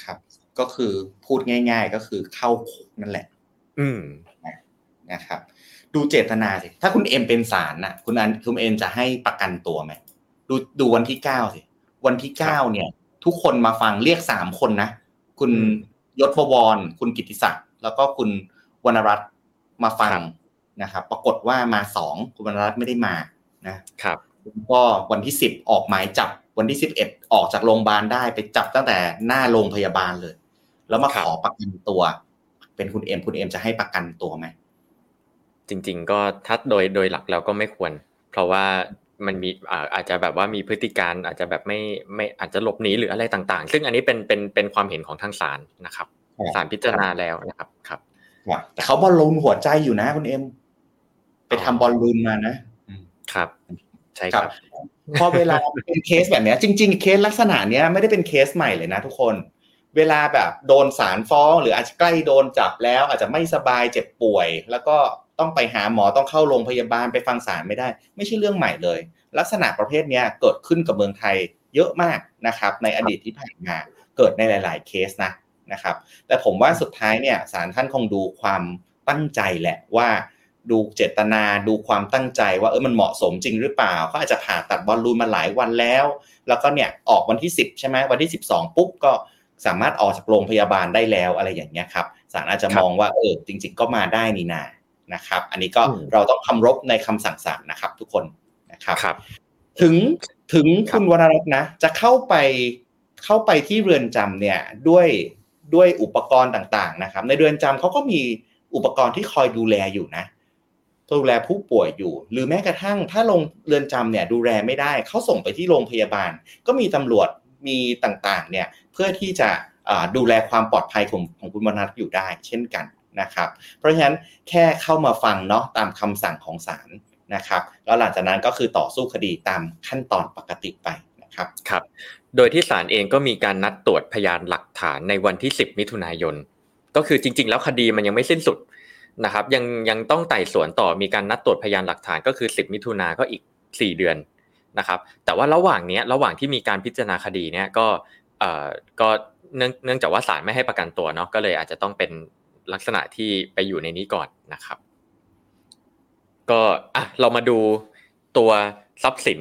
ครับ ก็คือพูดง่าย ๆ ก็คือเข้าคุกนั่นแหละ อืมนะครับ ดูเจตนาสิถ้าคุณเอ็มเป็นศาลน่ะ คุณอันคุณเอ็มจะให้ประกันตัวไหมดูดูวันที่เก้าสิวันที่เก้าเนี่ย ทุกคนมาฟังเรียกสามคนนะคุณยศพวร คุณกิติศักดิ์แล้วก็คุณวรรณรัตน์มาฟังนะครับ ปรากฏว่ามาสองคุณวรรณรัตน์ไม่ได้มานะครับ ก็วันที่สิบออกหมายจับวันที่สิบเอ็ดออกจากโรงพยาบาลได้ไปจับตั้งแต่หน้าโรงพยาบาลเลย แล้วมาขอประกันตัว เป็นคุณเอ็มคุณเอ็มจะให้ประกันตัวไหมจริง ๆ ก็ถ้าโดยโดยหลักแล้วก็ไม่ควร เพราะว่ามันมีอาจจะแบบว่ามีพฤติการอาจจะแบบไม่ไม่อาจจะหลบหนีหรืออะไรต่างๆ ซึ่งอันนี้เป็นเป็นเป็นความเห็นของทางศาลนะครับศาลพิจารณาแล้วนะครับครับแต่เขาบอลลูนหัวใจอยู่นะคุณเอ็มไปทำบอลลูนมานะครับใช่ครับ พอเวลาเป็นเคสแบบนี้จริง ๆ เคสลักษณะเนี้ยไม่ได้เป็นเคสใหม่เลยนะทุกคน เวลาแบบโดนศาลฟ้อง หรืออาจจะใกล้โดนจับแล้ว อาจจะไม่สบายเจ็บป่วย แล้วก็ต้องไปหาหมอต้องเข้าโรงพยาบาลไปฟังศาลไม่ได้ ไม่ใช่เรื่องใหม่เลย ลักษณะประเภทนี้เกิดขึ้นกับเมืองไทยเยอะมากนะครับ ในอดีตที่ผ่านมาเกิดในหลาย ๆ เคสนะนะครับ แต่ผมว่าสุดท้ายเนี่ยศาลท่านคงดูความตั้งใจแหละว่า ดูเจตนาดูความตั้งใจว่าเออมันเหมาะสมจริงหรือเปล่าเขาอาจจะผ่าตัดบอลลูนมาหลายวันแล้ว แล้วก็เนี่ยออกวันที่ 10 ใช่ไหมวันที่ 12 ปุ๊บก็สามารถออกจากโรงพยาบาลได้แล้วอะไรอย่างเงี้ยครับศาลอาจจะมองว่าเออจริง ๆ ก็มาได้นี่นานะครับ อันนี้ก็เราต้องคำรบในคำสั่งศาลนะครับ ทุกคนนะครับรบถึงถึงคุณวรรัตน์นะ จะเข้าไปเข้าไปที่เรือนจำเนี่ยด้วยด้วยอุปกรณ์ต่างๆนะครับ ในเรือนจำเขาก็มีอุปกรณ์ที่คอยดูแลอยู่นะ ดูแลผู้ป่วยอยู่ หรือแม้กระทั่งถ้าลงเรือนจำเนี่ยดูแลไม่ได้เขาส่งไปที่โรงพยาบาล ก็มีตำรวจมีต่างๆเนี่ยเพื่อที่จะดูแลความปลอดภัยของของคุณมนัทอยู่ได้ เช่นกันนะครับ เพราะฉะนั้นแค่เข้ามาฟังเนาะตามคำสั่งของศาลนะครับแล้วหลังจากนั้นก็คือต่อสู้คดีตามขั้นตอนปกติไปนะครับครับ โดยที่ศาลเองก็มีการนัดตรวจพยานหลักฐานในวันที่ 10 มิถุนายน ก็คือจริง ๆ แล้วคดีมันยังไม่สิ้นสุด นะครับยังยังต้องไต่สวนต่อมีการนัดตรวจพยานหลักฐานก็คือ 10 มิถุนาก็อีก 4 เดือนนะครับแต่ว่าระหว่างนี้ระหว่างที่มีการพิจารณาคดีเนี่ยก็เอ่อก็เนื่องเนื่องจากว่าศาลไม่ให้ประกันตัวเนาะก็เลยอาจจะต้องเป็นลักษณะที่ไปอยู่ในนี้ก่อนนะครับ ก็อะเรามาดูตัวทรัพย์สิน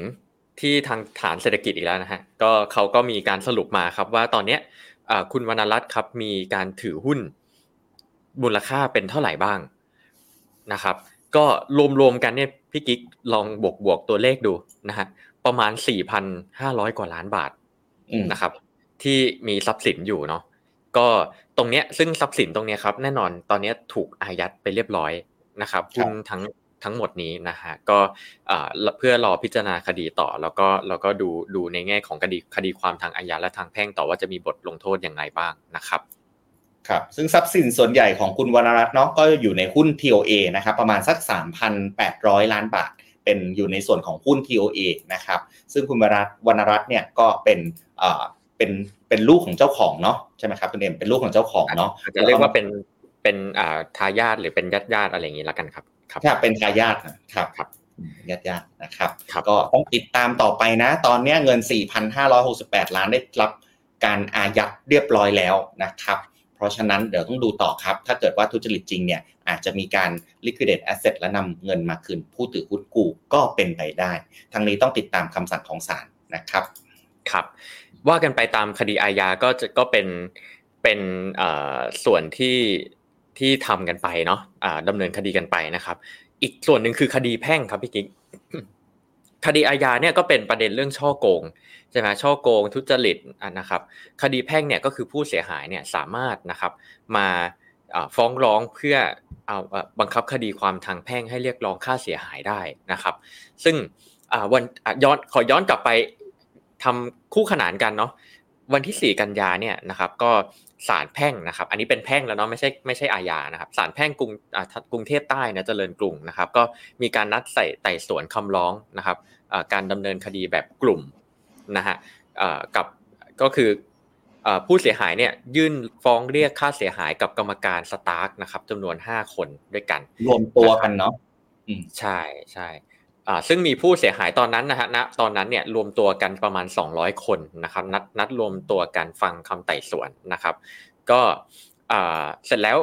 ที่ทางฐานเศรษฐกิจอีกแล้วนะฮะก็เขาก็มีการสรุปมาครับว่าตอนเนี้ยคุณวรรณรัตน์ครับมีการถือหุ้น มูลค่าเป็นเท่าไหร่บ้างนะครับ ก็รวมๆกันเนี่ยพี่กิ๊กลองบวกบวกตัวเลขดูนะฮะประมาณสี่พันห้าร้อยกว่าล้านบาทนะครับ ที่มีทรัพย์สินอยู่เนาะก็ตรงเนี้ยซึ่งทรัพย์สินตรงเนี้ยครับ แน่นอนตอนนี้ถูกอายัดไปเรียบร้อยนะครับหุ้นทั้งทั้งหมดนี้นะฮะก็เพื่อรอพิจารณาคดีต่อ แล้วก็แล้วก็ดูดูในแง่ของคดีคดีความทางอาญาและทางแพ่งต่อว่าจะมีบทลงโทษอย่างไรบ้างนะครับ ครับซึ่งทรัพย์สินส่วนใหญ่ของคุณวรรณรัตน์เนาะก็อยู่ในหุ้น TOA นะครับประมาณสัก 3,800 ล้านบาท เป็นอยู่ในส่วนของหุ้น TOA นะครับซึ่งคุณวรรณรัตน์เนี่ยก็เป็นเอ่อเป็นเป็นลูกของเจ้าของเนาะใช่ไหมครับคุณเอ็มเป็นลูกของเจ้าของเนาะจะเรียกว่าเป็นเป็นอ่าทายาทหรือเป็นญาติญาติอะไรอย่างนี้แล้วกันครับครับเป็นทายาทครับครับญาติญาตินะครับก็ต้องติดตามต่อไปนะ ตอนนี้เงิน 4,568 ล้านได้รับการอายัดเรียบร้อยแล้วนะครับ ราะฉะนั้นเดี๋ยวต้องดูต่อครับ ถ้าเกิดว่าทุจริตจริงเนี่ยอาจจะมีการ liquidate asset และนำเงินมาคืนผู้ถือหุ้นกู้ก็เป็นไปได้ ทั้งนี้ต้องติดตามคำสั่งของศาลนะครับครับ ว่ากันไปตามคดีอาญาก็จะก็เป็นเป็นส่วนที่ที่ทำกันไปเนาะดำเนินคดีกันไปนะครับ อีกส่วนหนึ่งคือคดีแพ่งครับพี่กิ๊ก คดีอาญาเนี่ยก็เป็นประเด็นเรื่องช่อโกงใช่ไหมช่อโกงทุจริตนะครับคดีแพ่งเนี่ยก็คือผู้เสียหายเนี่ยสามารถนะครับมาฟ้องร้องเพื่อเอาบังคับคดีความทางแพ่งให้เรียกร้องค่าเสียหายได้นะครับ ซึ่งวันย้อนขอย้อนกลับไปทำคู่ขนานกันเนาะวันที่ 4 กันยาเนี่ยนะครับก็ ศาลแพ่งนะครับ อันนี้เป็นแพ่งแล้วเนาะไม่ใช่ไม่ใช่อาญานะครับศาลแพ่งกรุงกรุงเทพใต้นะเจริญกรุงนะครับ ก็มีการนัดใส่ไต่สวนคำร้องนะครับการดำเนินคดีแบบกลุ่มนะฮะกับก็คือผู้เสียหายเนี่ยยื่นฟ้องเรียกค่าเสียหายกับกรรมการสตาร์กนะครับจำนวนห้าคนด้วยกัน รวมตัวกันเนาะใช่ใช่ ซึ่งมีผู้เสียหายตอนนั้นนะฮะณตอนนั้นเนี่ยรวมตัวกันประมาณ 200 คนนะครับนัดนัดรวมตัวกันฟังคำไต่สวนนะครับ ก็เสร็จแล้ว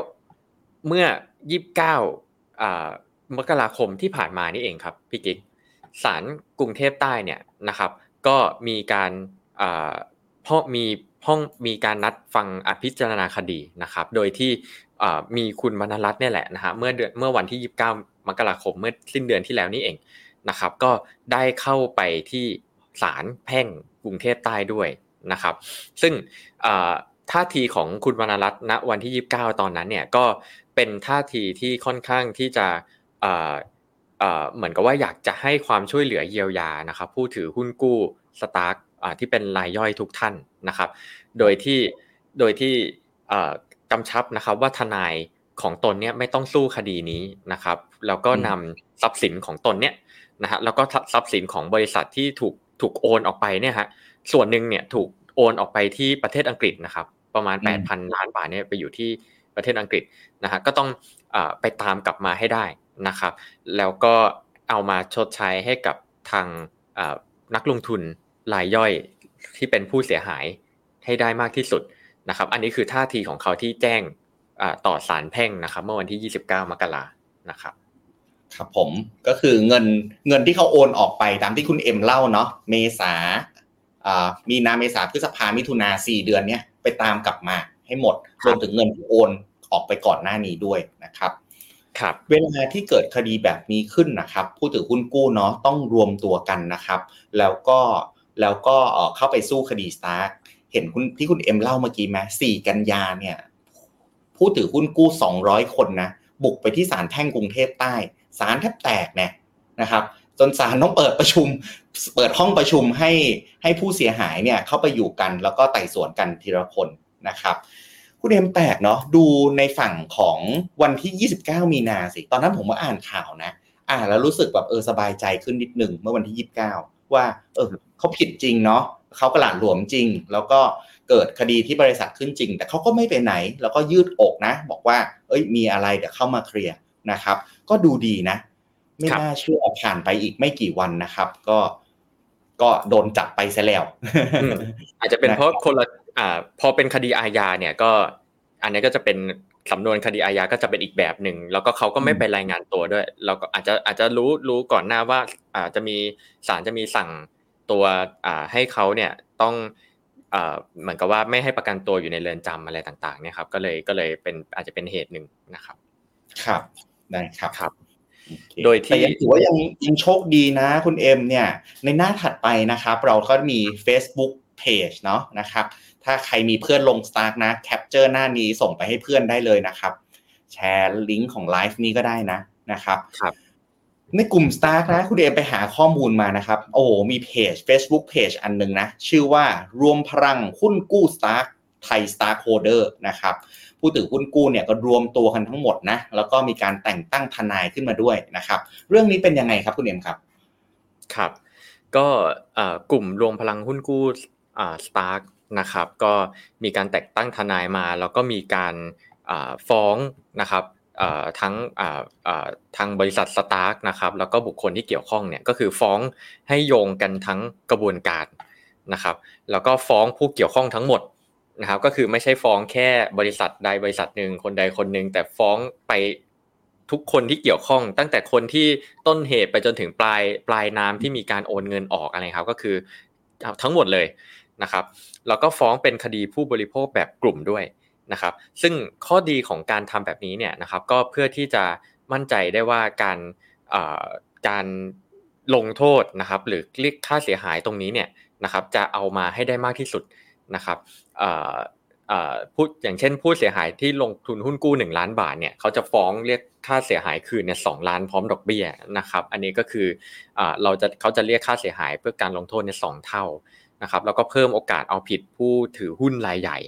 เมื่อ 29มกราคมที่ผ่านมานี่เองครับพี่กิ๊กศาลกรุงเทพใต้เนี่ยนะครับ ก็มีการพ่อมีห้องมีการนัดฟังอภิจารณาคดีนะครับ โดยที่มีคุณมณรัตน์เนี่ยแหละนะฮะเมื่อเดือนเมื่อวันที่ 29 มกราคมเมื่อสิ้นเดือนที่แล้วนี่เอง นะครับ ก็ได้เข้าไปที่ศาลแพ่งกรุงเทพใต้ด้วยนะครับ ซึ่งท่าทีของคุณวรรณรัตน์ณวันที่ 29 ตอนนั้นเนี่ยก็เป็นท่าทีที่ค่อนข้างที่จะเหมือนกับว่าอยากจะให้ความช่วยเหลือเยียวยานะครับผู้ถือหุ้นกู้สตาร์กที่เป็นรายย่อยทุกท่านนะครับ โดยที่โดยที่กำชับนะครับว่าทนายของตนเนี่ยไม่ต้องสู้คดีนี้นะครับ แล้วก็นำทรัพย์สินของตนเนี่ย นะฮะแล้วก็ทรัพย์สินของบริษัทที่ถูกถูกโอนออกไปเนี่ยฮะส่วนหนึ่งเนี่ยถูกโอนออกไปที่ประเทศอังกฤษนะครับ ประมาณ 8,000 ล้านบาทเนี่ยไปอยู่ที่ประเทศอังกฤษนะฮะก็ต้องไปตามกลับมาให้ได้นะครับ แล้วก็เอามาชดใช้ให้กับทางนักลงทุนรายย่อยที่เป็นผู้เสียหายให้ได้มากที่สุดนะครับ อันนี้คือท่าทีของเขาที่แจ้งต่อศาลแพ่งนะครับ เมื่อวันที่ 29 มกรานะครับ ครับผมก็คือเงินเงินที่เขาโอนออกไปตามที่คุณเอ็มเล่าเนาะเมษามีนาเมษาพฤษภามิถุนาสี่เดือนเนี้ยไปตามกลับมาให้หมดรวมถึงเงินที่โอนออกไปก่อนหน้านี้ด้วยนะครับครับเวลาที่เกิดคดีแบบนี้ขึ้นนะครับ ผู้ถือหุ้นกู้เนาะต้องรวมตัวกันนะครับ แล้วก็แล้วก็เข้าไปสู้คดีสตาร์เห็นคุณที่คุณเอ็มเล่าเมื่อกี้ไหมสี่กันยาเนี่ยผู้ถือหุ้นกู้สองร้อยคนนะบุกไปที่ศาลแพ่งกรุงเทพใต้ ศาลแทบแตกเนี่ยนะครับ จนศาลต้องเปิดประชุม เปิดห้องประชุมให้ให้ผู้เสียหายเนี่ยเข้าไปอยู่กัน แล้วก็ไต่สวนกันทีละคนนะครับคุณเอ็มแปลกเนาะดูในฝั่งของวันที่ 29 มีนาสิ ตอนนั้นผมก็อ่านข่าวนะ อ่านแล้วรู้สึกแบบเออสบายใจขึ้นนิดหนึ่งเมื่อวันที่ 29 ว่าเออเขาผิดจริงเนาะเขากระหลาดหลวมจริง แล้วก็เกิดคดีที่บริษัทขึ้นจริง แต่เขาก็ไม่ไปไหน แล้วก็ยืดอกนะ บอกว่า เอ้ยมีอะไรเดี๋ยวเข้ามาเคลียร์ นะครับ ก็ดูดีนะ ไม่น่าเชื่อผ่านไปอีกไม่กี่วันนะครับ ก็ก็โดนจับไปซะแล้ว อาจจะเป็นเพราะคนละอ่า พอเป็นคดีอาญาเนี่ยก็ อันนี้ก็จะเป็นสำนวนคดีอาญาก็จะเป็นอีกแบบหนึ่งแล้วก็เขาก็ไม่ไปรายงานตัวด้วย เราก็อาจจะอาจจะรู้รู้ก่อนหน้าว่าอาจจะมีศาลจะมีสั่งตัวอ่าให้เขาเนี่ยต้องอ่าเหมือนกับว่าไม่ให้ประกันตัวอยู่ในเรือนจำอะไรต่าง ๆ เนี่ยครับ ก็เลยก็เลยเป็นอาจจะเป็นเหตุหนึ่งนะครับ ครับ ได้ครับครับ โดยที่ถือว่ายังยังโชคดีนะคุณเอ็มเนี่ย ในหน้าถัดไปนะครับ เราก็มี Facebook Page เนาะนะครับ ถ้าใครมีเพื่อนลงสตาร์กนะ capture หน้านี้ส่งไปให้เพื่อนได้เลยนะครับ แชร์ลิงก์ของไลฟ์นี้ก็ได้นะนะครับครับในกลุ่ม Stark นะคุณเอ็มไปหาข้อมูลมานะครับ โอ้มีเพจ Facebook Page อันหนึ่งนะ ชื่อว่ารวมพลังหุ้นกู้ Stark ไทย Stark holder นะครับ ผู้ถือหุ้นกู้เนี่ยก็รวมตัวกันทั้งหมดนะแล้วก็มีการแต่งตั้งทนายขึ้นมาด้วยนะครับ เรื่องนี้เป็นยังไงครับคุณเอ็มครับครับ ก็กลุ่มรวมพลังหุ้นกู้สตาร์กนะครับก็มีการแต่งตั้งทนายมา แล้วก็มีการฟ้องนะครับทั้งทางบริษัทสตาร์กนะครับแล้วก็บุคคลที่เกี่ยวข้องเนี่ยก็คือฟ้องให้โยงกันทั้งกระบวนการนะครับแล้วก็ฟ้องผู้เกี่ยวข้องทั้งหมด นะครับก็คือไม่ใช่ฟ้องแค่บริษัทใดบริษัทหนึ่งคนใดคนหนึ่งแต่ฟ้องไปทุกคนที่เกี่ยวข้อง ตั้งแต่คนที่ต้นเหตุไปจนถึงปลายปลายน้ำที่มีการโอนเงินออกอะไรครับ ก็คือทั้งหมดเลยนะครับแล้วก็ฟ้องเป็นคดีผู้บริโภคแบบกลุ่มด้วยนะครับ ซึ่งข้อดีของการทำแบบนี้เนี่ยนะครับ ก็เพื่อที่จะมั่นใจได้ว่าการการลงโทษนะครับ หรือเรียกค่าเสียหายตรงนี้เนี่ยนะครับ จะเอามาให้ได้มากที่สุด นะครับพูดอย่างเช่นผู้เสียหายที่ลงทุนหุ้นกู้ 1 ล้านบาทเนี่ยเขาจะฟ้องเรียกค่าเสียหายคืนเนี่ยสล้านพร้อมดอกเบี้ยนะครับ อันนี้ก็คือเราจะเขาจะเรียกค่าเสียหายเพื่อการลงโทษในสองเท่านะครับ แล้วก็เพิ่มโอกาสเอาผิดผู้ถือหุ้นรายใหญ่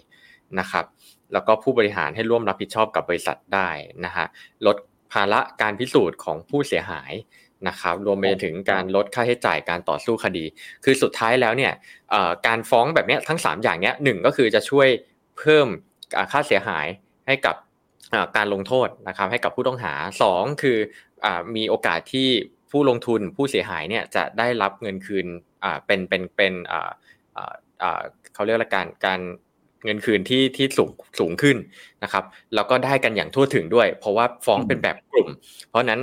นะครับ แล้วก็ผู้บริหารให้ร่วมรับผิดชอบกับบริษัทได้นะฮะลดภาระการพิสูจน์ของผู้เสียหาย นะครับรวมไปถึงการลดค่าใช้จ่ายการต่อสู้คดี คือสุดท้ายแล้วเนี่ยการฟ้องแบบนี้ทั้ง 3 อย่างเนี้ยหนึ่งก็คือจะช่วยเพิ่มค่าเสียหายให้กับการลงโทษนะครับให้กับผู้ต้องหา 2 คือมีโอกาสที่ผู้ลงทุนผู้เสียหายเนี่ยจะได้รับเงินคืนเป็นเป็นเป็นเขาเรียกว่าการการ เงินคืนที่ที่สูงสูงขึ้นนะครับแล้วก็ได้กันอย่างทั่วถึงด้วย เพราะว่าฟ้องเป็นแบบกลุ่ม เพราะนั้น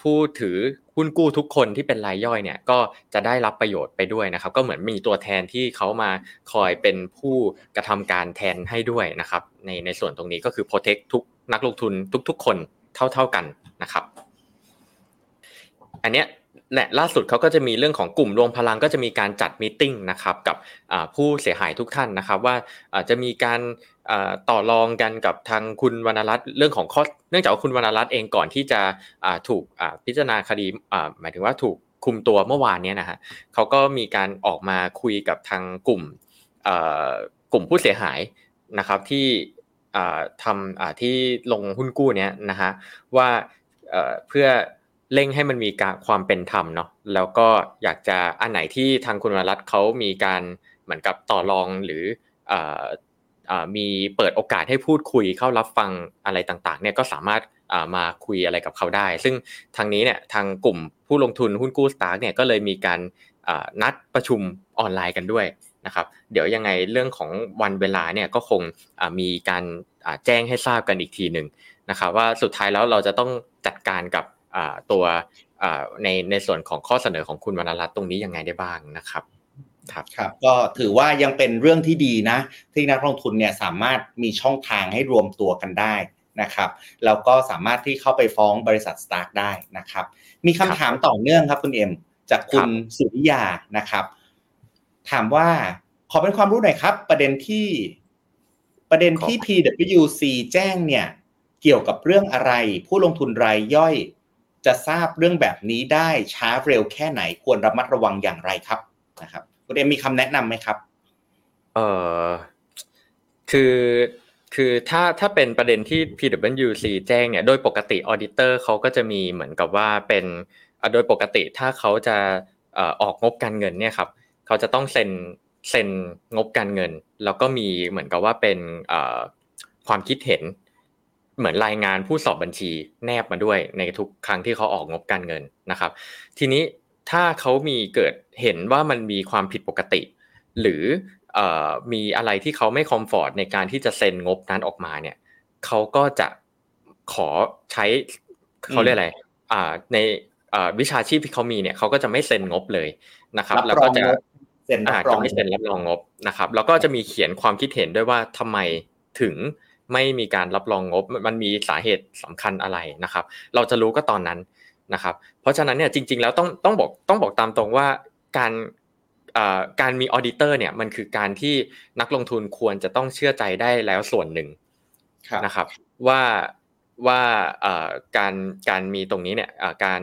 ผู้ถือหุ้นกู้ทุกคนที่เป็นรายย่อยเนี่ยก็จะได้รับประโยชน์ไปด้วยนะครับ ก็เหมือนมีตัวแทนที่เขามาคอยเป็นผู้กระทำการแทนให้ด้วยนะครับ ในในส่วนตรงนี้ก็คือ protect ทุกนักลงทุนทุก ๆ คนเท่า ๆกันนะครับ อันเนี้ย และล่าสุดเขาก็จะมีเรื่องของกลุ่มรวมพลังก็จะมีการจัดมีติ้งนะครับกับผู้เสียหายทุกท่านนะครับว่าจะมีการต่อรองกันกับทางคุณวรรณรัตน์เรื่องของข้อเนื่องจากว่าคุณวรรณรัตน์เองก่อนที่จะถูกพิจารณาคดีหมายถึงว่าถูกคุมตัวเมื่อวานนี้นะฮะเขาก็มีการออกมาคุยกับทางกลุ่มกลุ่มผู้เสียหายนะครับที่ทำที่ลงหุ้นกู้เนี้ยนะฮะว่าเพื่อ เร่งให้มันมีการความเป็นธรรมเนาะแล้วก็อยากจะอันไหนที่ทางคุณวรัตเขามีการเหมือนกับต่อรองหรือมีเปิดโอกาสให้พูดคุยเข้ารับฟังอะไรต่างๆเนี่ยก็สามารถมาคุยอะไรกับเขาได้ ซึ่งทางนี้เนี่ยทางกลุ่มผู้ลงทุนหุ้นกู้สตาร์เนี่ยก็เลยมีการนัดประชุมออนไลน์กันด้วยนะครับเดี๋ยวยังไงเรื่องของวันเวลาเนี่ยก็คงมีการแจ้งให้ทราบกันอีกทีหนึ่งนะครับว่าสุดท้ายแล้วเราจะต้องจัดการกับ ตัวในในส่วนของข้อเสนอของคุณวรรณรัตน์ตรงนี้ยังไงได้บ้างนะครับครับครับก็ถือว่ายังเป็นเรื่องที่ดีนะ ที่นักลงทุนเนี่ยสามารถมีช่องทางให้รวมตัวกันได้นะครับแล้วก็สามารถที่เข้าไปฟ้องบริษัทสตาร์กได้นะครับ มีคำถามต่อเนื่องครับคุณเอ็มจากคุณสุริยานะครับ ถามว่าขอเป็นความรู้หน่อยครับ ประเด็นที่ประเด็นที่ PwC แจ้งเนี่ย เกี่ยวกับเรื่องอะไร ผู้ลงทุนรายย่อย จะทราบเรื่องแบบนี้ได้ช้าเร็วแค่ไหนควรระมัดระวังอย่างไรครับนะครับคุณเอ็มมีคำแนะนํำไหมครับ เออคือคือถ้าถ้าเป็นประเด็นที่ PwC แจ้งเนี่ยโดยปกติออเดเตอร์เขาก็จะมีเหมือนกับว่าเป็นโดยปกติถ้าเขาจะออกงบการเงินเนี่ยครับเขาจะต้องเซ็นเซ็นงบการเงิน แล้วก็มีเหมือนกับว่าเป็นความคิดเห็น เหมือนรายงานผู้สอบบัญชีแนบมาด้วยในทุกครั้งที่เขาออกงบการเงินนะครับ ทีนี้ถ้าเขามีเกิดเห็นว่ามันมีความผิดปกติ หรือมีอะไรที่เขาไม่คอมฟอร์ตในการที่จะเซ็นงบนั้นออกมาเนี่ยเขาก็จะขอใช้เขาเรียกอะไรในวิชาชีพที่เขามีเนี่ยเขาก็จะไม่เซ็นงบเลยนะครับ แล้วก็จะอาจจะไม่เซ็นรับรองงบนะครับ แล้วก็จะมีเขียนความคิดเห็นด้วยว่าทำไมถึง ไม่มีการรับรองงบมันมีสาเหตุสำคัญอะไรนะครับ เราจะรู้ก็ตอนนั้นนะครับ เพราะฉะนั้นเนี่ยจริง ๆ แล้วต้องต้องบอกต้องบอกตามตรงว่าการการมีออเดเตอร์เนี่ยมันคือการที่นักลงทุนควรจะต้องเชื่อใจได้แล้วส่วนหนึ่งนะครับว่าว่าการการมีตรงนี้เนี่ยการ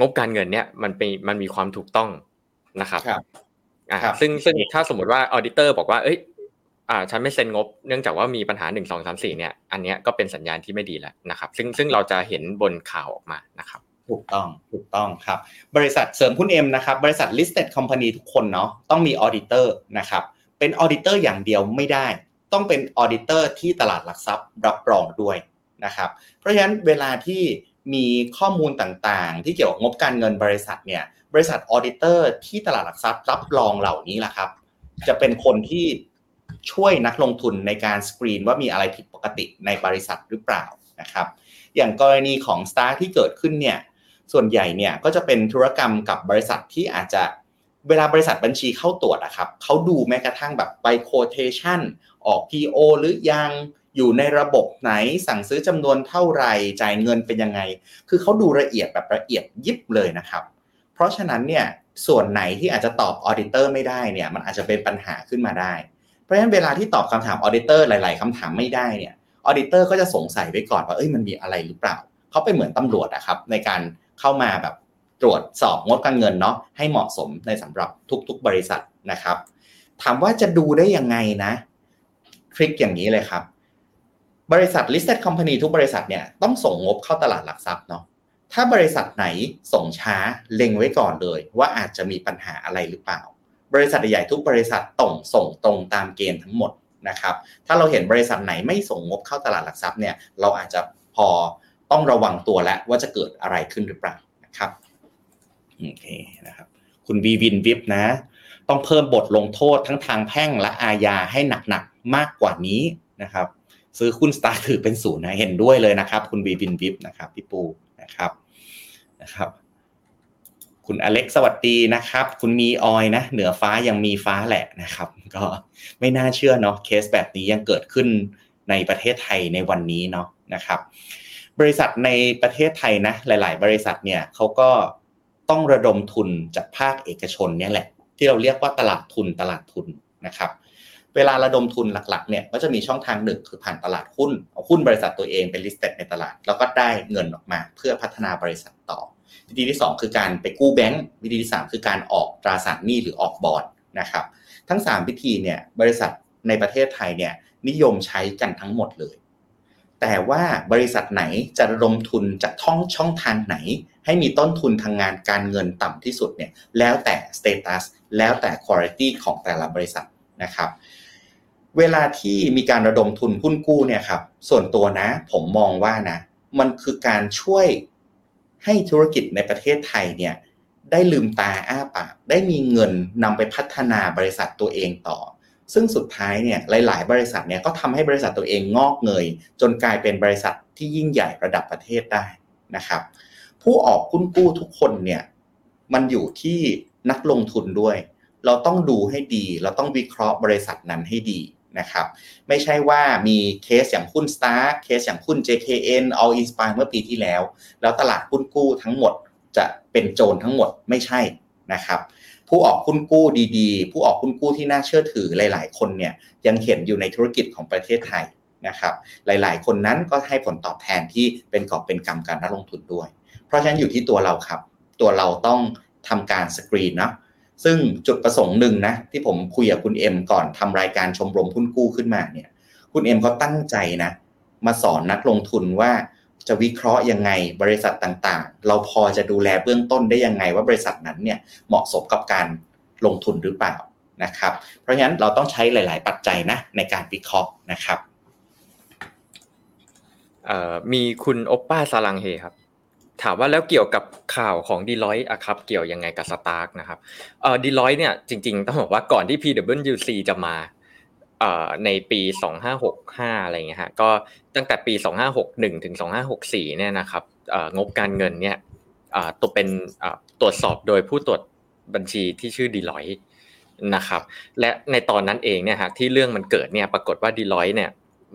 งบการเงินเนี่ยมันเป็นมันมีความถูกต้องนะครับครับอ่าซึ่งซึ่งถ้าสมมติว่า auditor บอกว่าเอ้ย อ่าฉันไม่เซ็นงบเนื่องจากว่ามีปัญหาหนึ่งสองสามสี่เนี่ยอันนี้ก็เป็นสัญญาณที่ไม่ดีแล้วนะครับซึ่งซึ่งเราจะเห็นบนข่าวออกมานะครับถูกต้องถูกต้องครับ บริษัทเสริมคุณเอ็มนะครับบริษัท listed company ทุกคนเนาะต้องมี auditor นะครับเป็น auditor อย่างเดียวไม่ได้ ต้องเป็น auditor ที่ตลาดหลักทรัพย์รับรองด้วยนะครับเพราะฉะนั้นเวลาที่มีข้อมูลต่างๆ ที่เกี่ยวกับงบการเงินบริษัทเนี่ยบริษัท auditor ที่ตลาดหลักทรัพย์รับรองเหล่านี้แหละครับจะเป็นคนที่ ช่วยนักลงทุนในการสกรีนว่ามีอะไรผิดปกติในบริษัทหรือเปล่านะครับ อย่างกรณีของ Stark ที่เกิดขึ้นเนี่ยส่วนใหญ่เนี่ยก็จะเป็นธุรกรรมกับบริษัทที่อาจจะเวลาบริษัทบัญชีเข้าตรวจนะครับเขาดูแม้กระทั่งแบบใบ quotation ออก PO หรือยังอยู่ในระบบไหนสั่งซื้อจำนวนเท่าไหร่จ่ายเงินเป็นยังไง คือเขาดูละเอียดแบบละเอียดยิบเลยนะครับ เพราะฉะนั้นเนี่ยส่วนไหนที่อาจจะตอบ auditor ไม่ได้เนี่ยมันอาจจะเป็นปัญหาขึ้นมาได้ เพราะฉะนั้นเวลาที่ตอบคำถาม auditor หลาย ๆคำถามไม่ได้เนี่ย auditor ก็จะสงสัยไว้ก่อนว่าเอ้ยมันมีอะไรหรือเปล่า เขาเป็นเหมือนตำรวจนะครับในการเข้ามาแบบตรวจสอบงดการเงินเนาะให้เหมาะสมในสำหรับทุก ๆ บริษัทนะครับ ถามว่าจะดูได้ยังไงนะทริคอย่างนี้เลยครับ บริษัท listed company ทุกบริษัทเนี่ยต้องส่งงบเข้าตลาดหลักทรัพย์เนาะถ้าบริษัทไหนส่งช้าเล็งไว้ก่อนเลย ว่าอาจจะมีปัญหาอะไรหรือเปล่า บริษัทใหญ่ทุกบริษัทต้องส่งตรงตามเกณฑ์ทั้งหมดนะครับ ถ้าเราเห็นบริษัทไหนไม่ส่งงบเข้าตลาดหลักทรัพย์เนี่ยเราอาจจะพอต้องระวังตัวแล้วว่าจะเกิดอะไรขึ้นหรือเปล่านะครับโอเคนะครับ คุณวีวินวิบนะ ต้องเพิ่มบทลงโทษทั้งทางแพ่งและอาญาให้หนักๆมากกว่านี้นะครับ ซื้อคุณสตาร์ถือเป็นศูนย์นะเห็นด้วยเลยนะครับ คุณวีวินวิบนะครับพี่ปูนะครับนะครับ คุณอเล็กสวัสดีนะครับ คุณมีออยนะ เหนือฟ้ายังมีฟ้าแหละนะครับ ก็ไม่น่าเชื่อเนาะเคสแบบนี้ยังเกิดขึ้นในประเทศไทยในวันนี้เนาะนะครับ บริษัทในประเทศไทยนะ หลาย ๆ บริษัทเนี่ยเขาก็ต้องระดมทุนจากภาคเอกชนเนี่ยแหละ ที่เราเรียกว่าตลาดทุนตลาดทุนนะครับเวลาระดมทุนหลักๆเนี่ยก็จะมีช่องทางหนึ่งคือผ่านตลาดหุ้นเอาหุ้นบริษัทตัวเองเป็นลิสต์ในตลาด แล้วก็ได้เงินออกมาเพื่อพัฒนาบริษัทต่อ วิธีที่ 2 คือการไปกู้แบงก์วิธีที่ 3 คือการออกตราสารหนี้หรือออกบอลนะครับ ทั้ง 3 วิธีเนี่ยบริษัทในประเทศไทยเนี่ยนิยมใช้กันทั้งหมดเลย แต่ว่าบริษัทไหนจะระดมทุนจากท่องช่องทางไหน ให้มีต้นทุนทางงานการเงินต่ำที่สุดเนี่ยแล้วแต่สเตตัสแล้วแต่คุณภาพของแต่ละบริษัทนะครับเวลาที่มีการระดมทุนหุ้นกู้เนี่ยครับส่วนตัวนะผมมองว่านะมันคือการช่วย ให้ธุรกิจในประเทศไทยเนี่ยได้ลืมตาอ้าปากได้มีเงินนำไปพัฒนาบริษัทตัวเองต่อ ซึ่งสุดท้ายเนี่ยหลาย ๆ บริษัทเนี่ยก็ทำให้บริษัทตัวเองงอกเงย จนกลายเป็นบริษัทที่ยิ่งใหญ่ระดับประเทศได้นะครับ ผู้ออกคุ้นกู้ทุกคนเนี่ยมันอยู่ที่นักลงทุนด้วย เราต้องดูให้ดี เราต้องวิเคราะห์บริษัทนั้นให้ดี นะครับ ไม่ใช่ว่ามีเคสอย่างหุ้น Star เคสอย่างหุ้น JKN All Inspire เมื่อปีที่แล้ว แล้วตลาดหุ้นกู้ทั้งหมดจะเป็นโจรทั้งหมดไม่ใช่นะครับผู้ออกหุ้นกู้ดีๆ ผู้ออกหุ้นกู้ที่น่าเชื่อถือหลาย ๆ คนเนี่ยยังเห็นอยู่ในธุรกิจของประเทศไทยนะครับ หลายๆ คนนั้นก็ให้ผลตอบแทนที่เป็นกอบเป็นกำการนักลงทุนด้วย เพราะฉะนั้นอยู่ที่ตัวเราครับ ตัวเราต้องทำการสกรีนนะ ซึ่งจุดประสงค์หนึ่งนะที่ผมคุยกับคุณเอ็มก่อนทำรายการชมรมหุ้นกู้ขึ้นมาเนี่ย คุณเอ็มเขาตั้งใจนะมาสอนนักลงทุนว่าจะวิเคราะห์ยังไงบริษัทต่างๆ เราพอจะดูแลเบื้องต้นได้ยังไงว่าบริษัทนั้นเนี่ยเหมาะสมกับการลงทุนหรือเปล่านะครับ เพราะฉะนั้นเราต้องใช้หลาย ๆ ปัจจัยนะในการวิเคราะห์นะครับมีคุณโอป้าซาลังเฮครับ ถามว่าแล้วเกี่ยวกับข่าวของดีลอยอะครับเกี่ยวยังไงกับสตาร์กนะครับเอ่อดีลอยเนี่ยจริงๆต้องบอกว่าก่อนที่ PwC จะมาเอ่อในปี 2565 อะไรเงี้ยฮะก็ตั้งแต่ปี 2561 ถึง 2564 เนี่ยนะครับเอ่องบการเงินเนี่ยอ่าตัวเป็นอ่าตรวจสอบโดยผู้ตรวจบัญชีที่ชื่อดีลอยนะครับและในตอนนั้นเองเนี่ยฮะที่เรื่องมันเกิดเนี่ยปรากฏว่าดีลอยเนี่ย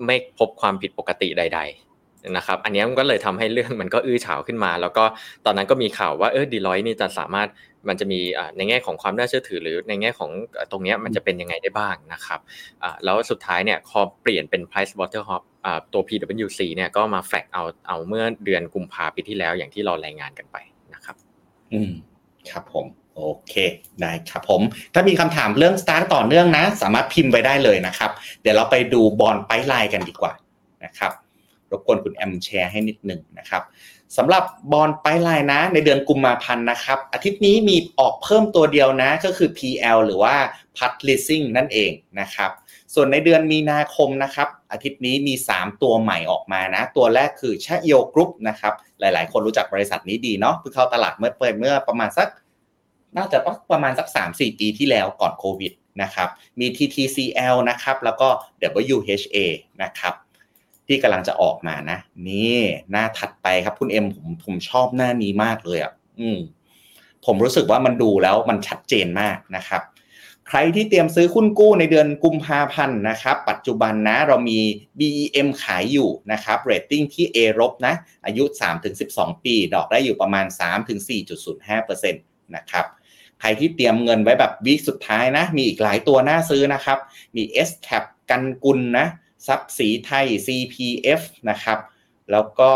ไม่พบความผิดปกติใด ๆ นะครับอันนี้มันก็เลยทำให้เรื่องมันก็อื้อฉาวขึ้นมา แล้วก็ตอนนั้นก็มีข่าวว่าเออดีลอยนี่จะสามารถมันจะมีในแง่ของความน่าเชื่อถือ หรือในแง่ของตรงนี้มันจะเป็นยังไงได้บ้างนะครับแล้วสุดท้ายเนี่ยพอเปลี่ยนเป็น price waterhop ตัว PwC เนี่ยก็มาแฟกเอาเอาเมื่อเดือนกุมภาพันธ์ปีที่แล้วอย่างที่เรารายงานกันไปนะครับ อืมครับผมโอเคได้ครับผม ถ้ามีคำถามเรื่องสตาร์ทต่อเนื่องนะ สามารถพิมพ์ไว้ได้เลยนะครับ เดี๋ยวเราไปดูบอลไปไลน์กันดีกว่านะครับ รบกวนคุณแอมแชร์ให้นิดหนึ่งนะครับสำหรับ bond pipeline นะ ในเดือนกุมภาพันธ์นะครับ อาทิตย์นี้มีออกเพิ่มตัวเดียวนะ ก็คือ PL หรือว่าภัทรลิสซิ่งนั่นเองนะครับ ส่วนในเดือนมีนาคมนะครับ อาทิตย์นี้มี 3 ตัวใหม่ออกมานะ ตัวแรกคือชโยกรุ๊ปนะครับ หลายๆ คนรู้จักบริษัทนี้ดีเนาะเพิ่งเข้าตลาดเมื่อเปิดเมื่อประมาณสัก น่าจะประมาณสัก 3-4 ปีที่แล้วก่อนโควิดนะครับ มี TTCL นะครับ แล้วก็ WHA นะครับ ที่กำลังจะออกมานะ นี่หน้าถัดไปครับคุณเอ็มผมผมชอบหน้านี้มากเลยอะอืมผมรู้สึกว่ามันดูแล้วมันชัดเจนมากนะครับ ใครที่เตรียมซื้อหุ้นกู้ในเดือนกุมภาพันธ์นะครับ ปัจจุบันนะเรามี BEM ขายอยู่นะครับเรตติ้งที่ A ลบนะ อายุ 3-12 ปี ดอกได้อยู่ประมาณ 3-4.05%นะครับใครที่เตรียมเงินไว้แบบวิสุดท้ายนะ มีอีกหลายตัวน่าซื้อนะครับ มี SCAP กันกุลนะ ทรัพย์ศรีไทย CPF นะครับ แล้วก็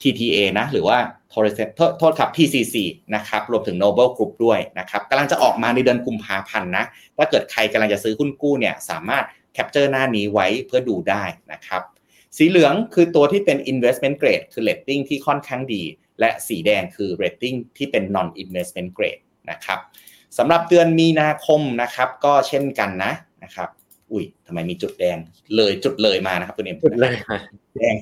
TTA นะ หรือว่าโทษโทษครับ TCC นะครับ รวมถึง Noble Group ด้วยนะครับกำลังจะออกมาในเดือนกุมภาพันธ์นะ ถ้าเกิดใครกำลังจะซื้อหุ้นกู้เนี่ย สามารถ capture หน้านี้ไว้เพื่อดูได้นะครับ สีเหลืองคือตัวที่เป็น investment grade คือ rating ที่ค่อนข้างดี และสีแดงคือ rating ที่เป็น non investment grade นะครับสำหรับเดือนมีนาคมนะครับ ก็เช่นกันนะนะครับ อุ้ยทำไมมีจุดแดงเลยจุดเลยมานะครับคุณเอ็มจุดเลยแดง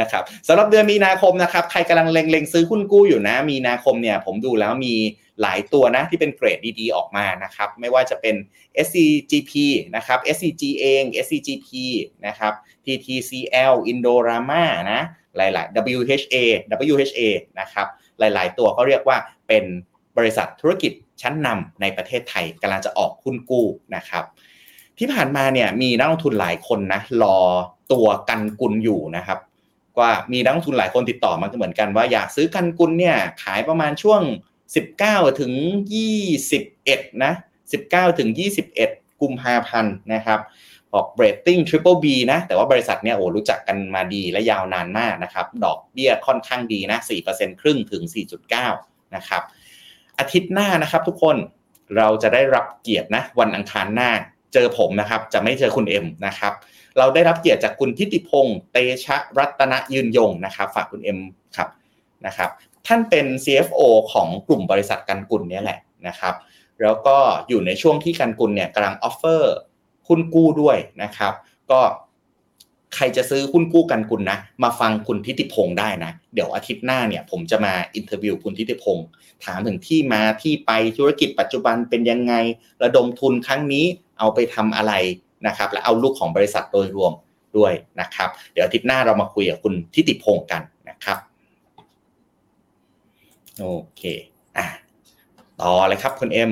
นะครับสำหรับเดือนมีนาคมนะครับ ใครกำลังเล็งๆซื้อหุ้นกู้อยู่นะ มีนาคมเนี่ย ผมดูแล้วมีหลายตัวนะที่เป็นเกรดดีๆออกมานะครับ ไม่ว่าจะเป็น SCGP นะครับ SCG เอง SCGP นะครับ TTCL Indorama นะหลายๆ WHA WHA นะครับ หลายๆ ตัวก็เรียกว่าเป็นบริษัทธุรกิจชั้นนำในประเทศไทยกำลังจะออกหุ้นกู้นะครับ ที่ผ่านมาเนี่ยมีนักลงทุนหลายคนนะรอตัวกันกุลอยู่นะครับว่ามีนักลงทุนหลายคนติดต่อมาเหมือนกันว่าอยากซื้อกันกุลเนี่ยขายประมาณช่วง 19 ถึง 21 นะ 19 ถึง 21 กุมภาพันธ์นะครับบอกเบรตติ้ง Triple B นะ แต่ว่าบริษัทเนี่ยโอ้รู้จักกันมาดีและยาวนานมากนะครับ ดอกเบี้ยค่อนข้างดีนะ 4%ครึ่งถึง 4.9 นะครับ อาทิตย์หน้านะครับทุกคนเราจะได้รับเกียรตินะ วันอังคารหน้า เจอผมนะครับ จะไม่เจอคุณเอ็มนะครับ เราได้รับเกียรติจากคุณทิติพงศ์เตชะรัตนยืนยงนะครับ ฝากคุณเอ็มครับนะครับ ท่านเป็น CFO ของกลุ่มบริษัทกันกุลนี่แหละนะครับ แล้วก็อยู่ในช่วงที่กันกุลเนี่ยกำลัง offer หุ้นกู้ด้วยนะครับ ก็ ใครจะซื้อหุ้นกู้กันกุลนะ มาฟังคุณฐิติพงศ์ได้นะ เดี๋ยวอาทิตย์หน้าเนี่ย ผมจะมา interview คุณฐิติพงศ์ถามถึงที่มาที่ไปธุรกิจปัจจุบันเป็นยังไง ระดมทุนครั้งนี้เอาไปทำอะไรนะครับ และ outlook ของบริษัทโดยรวมด้วยนะครับ เดี๋ยวอาทิตย์หน้าเรามาคุยกับคุณฐิติพงศ์กันนะครับโอเคอะต่อเลยครับคุณเอ็ม